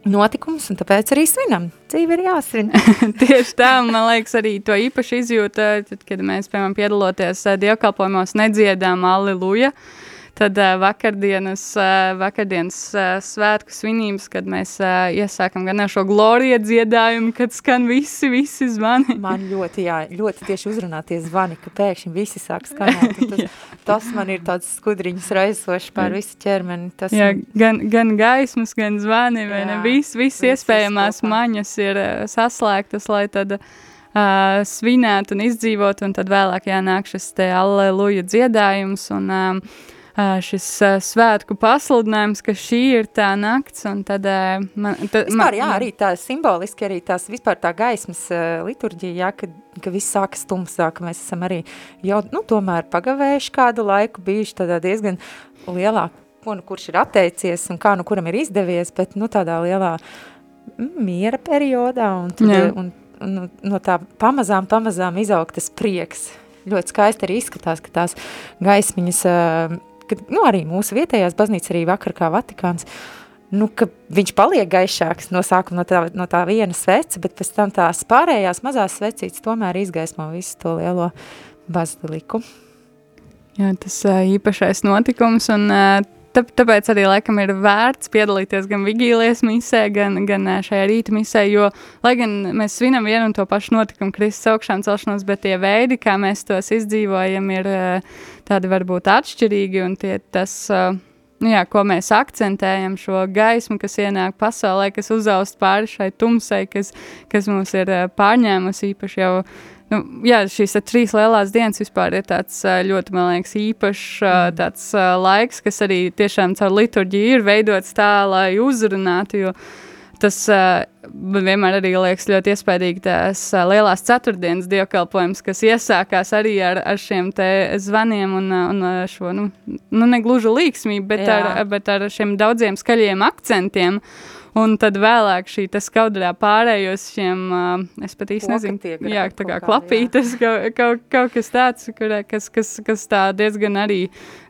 [SPEAKER 2] notikums, un tāpēc arī svinam. Dzīve ir jāsvin.
[SPEAKER 1] Tieši tā, man liekas, arī to īpaši izjūta, tad, kad mēs, piemēram, piedaloties dievkalpojumos, nedziedām Alleluja, uh, Tad uh, vakardienas, uh, vakardienas uh, svētku svinības, kad mēs uh, iesākam gan ar šo gloriju dziedājumu, kad skan visi, visi zvani.
[SPEAKER 2] Man ļoti, jā, ļoti tieši uzrunāties zvani, ka pēkšņi visi sāk skanēt. Tas, tas man ir tāds skudriņas raisošs pār visu ķermeni. Tas
[SPEAKER 1] jā, man... gan, gan gaismas, gan zvani, vai jā, ne? Viss, viss iespējamās maņas ir uh, saslēgtas, lai tad... Uh, svinēt un izdzīvot, un tad vēlāk jānāk šis te alleluja dziedājums, un um, šis svētku pasludinājums, ka šī ir tā nakts, tad... Man,
[SPEAKER 2] tad vispār, man, jā, arī tā simboliski, arī tās vispār tā gaismas liturģija, jā, ka, ka viss sākas tumsā, ka mēs esam arī jau, nu, tomēr pagavējuši kādu laiku, bijuši tādā diezgan lielā, ko, nu, kurš ir atteicies un kā, nu, kuram ir izdevies, bet, nu, tādā lielā miera periodā, un, tad, un, un no tā pamazām, pamazām izaugtas prieks. Ļoti skaisti arī izskatās, ka tās gaismiņas uh, kad nu, arī mūsu vietējās baznīcas, arī vakar kā Vatikāns, nu, ka viņš paliek gaišāks no sākuma no tā, no tā viena sveca, bet pēc tam tās pārējās mazās svecītes tomēr izgaismo visu to lielo baziliku.
[SPEAKER 1] Jā, tas īpašais notikums, un tāpēc arī laikam ir vērts piedalīties gan vigīlijas misē, gan, gan šajā rīta misē, jo, lai gan mēs svinam vienu un to pašu notikumu Kristus augšām celšanos, bet tie veidi, kā mēs tos izdzīvojam, ir tādi varbūt atšķirīgi, un tie tas, nu jā, ko mēs akcentējam, šo gaismu, kas ienāk pasaulē, kas uzaust pāri šai tumsai, kas, kas mums ir pārņēmusi īpaši jau. Nu, jā, šīs trīs lielās dienas vispār ir tāds ļoti, man liekas, īpašs mm. tāds laiks, kas arī tiešām caur liturģiju ir veidots tā, lai uzrunātu, jo uh, Tas uh, vienmēr arī liekas ļoti iespaidīgi tās uh, lielās ceturtdienas dievkalpojums, kas iesākās arī ar, ar šiem zvaniem un, un šo, nu, nu neglužu līksmību, bet Jā. ar, bet ar šiem daudziem skaļiem akcentiem. Un tad vēlāk šī skaudrā pārējos šiem, uh, es pat īsti nezinu, tiek, jā, tā kā klapītes, kaut, kaut, kaut kas tāds, kur, kas, kas, kas tā diezgan arī,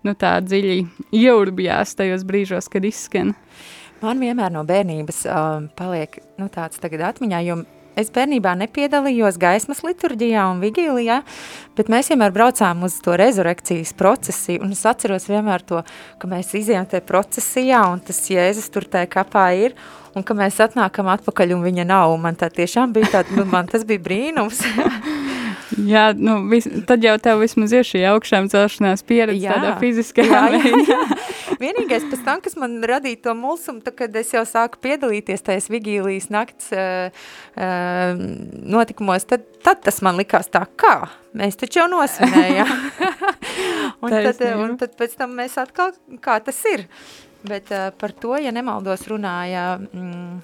[SPEAKER 1] nu tā dziļi ieurbjās tajos brīžos, kad izskan.
[SPEAKER 2] Man vienmēr no bērnības um, paliek nu, tāds tagad atmiņā, jo es bērnībā nepiedalījos gaismas liturģijā un vigīlijā, bet mēs vienmēr braucām uz to rezurekcijas procesiju, un es atceros vienmēr to, ka mēs izējām tajā procesijā, un tas Jēzus tur tajā kapā ir, un ka mēs atnākam atpakaļ, un viņa nav, un man tā tiešām bija tāda, nu, man tas bija brīnums.
[SPEAKER 1] Jā, nu, vis, tad jau tev vismaz ir šī augšām celšanās pieredze jā, tādā fiziskā jā.
[SPEAKER 2] Jā, jā. Vienīgais pēc tam, kas man radīja to mulsumu, tad, kad es jau sāku piedalīties tajās vigīlijas nakts uh, uh, notikumos, tad, tad tas man likās tā, kā? Mēs taču jau nosvinējām. un, tad, un tad pēc tam mēs atkal, kā tas ir. Bet uh, par to, ja nemaldos, runāja mm,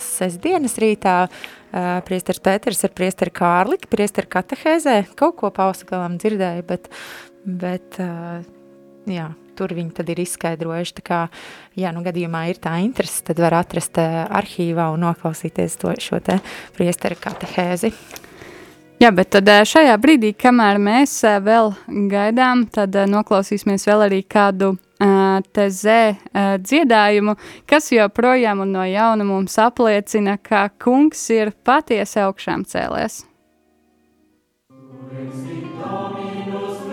[SPEAKER 2] sestdienas rītā uh, priesteris Pēters ar priesteri Kārliku, priesteri katehēzē, kaut ko pausa galam dzirdēju, bet, bet uh, jā, tur viņi tad ir izskaidrojuši, tā kā, ja nu gadījumā ir tā interese, tad var atrast uh, arhīvā un noklausīties to, šo te priesteri katehēzi.
[SPEAKER 1] Jā, bet tad šajā brīdī, kamēr mēs vēl gaidām, tad noklausīsimies vēl arī kādu tezē dziedājumu, kas joprojām un no jauna mums apliecina, ka kungs ir patiesi augšām cēlies.
[SPEAKER 10] Sing God.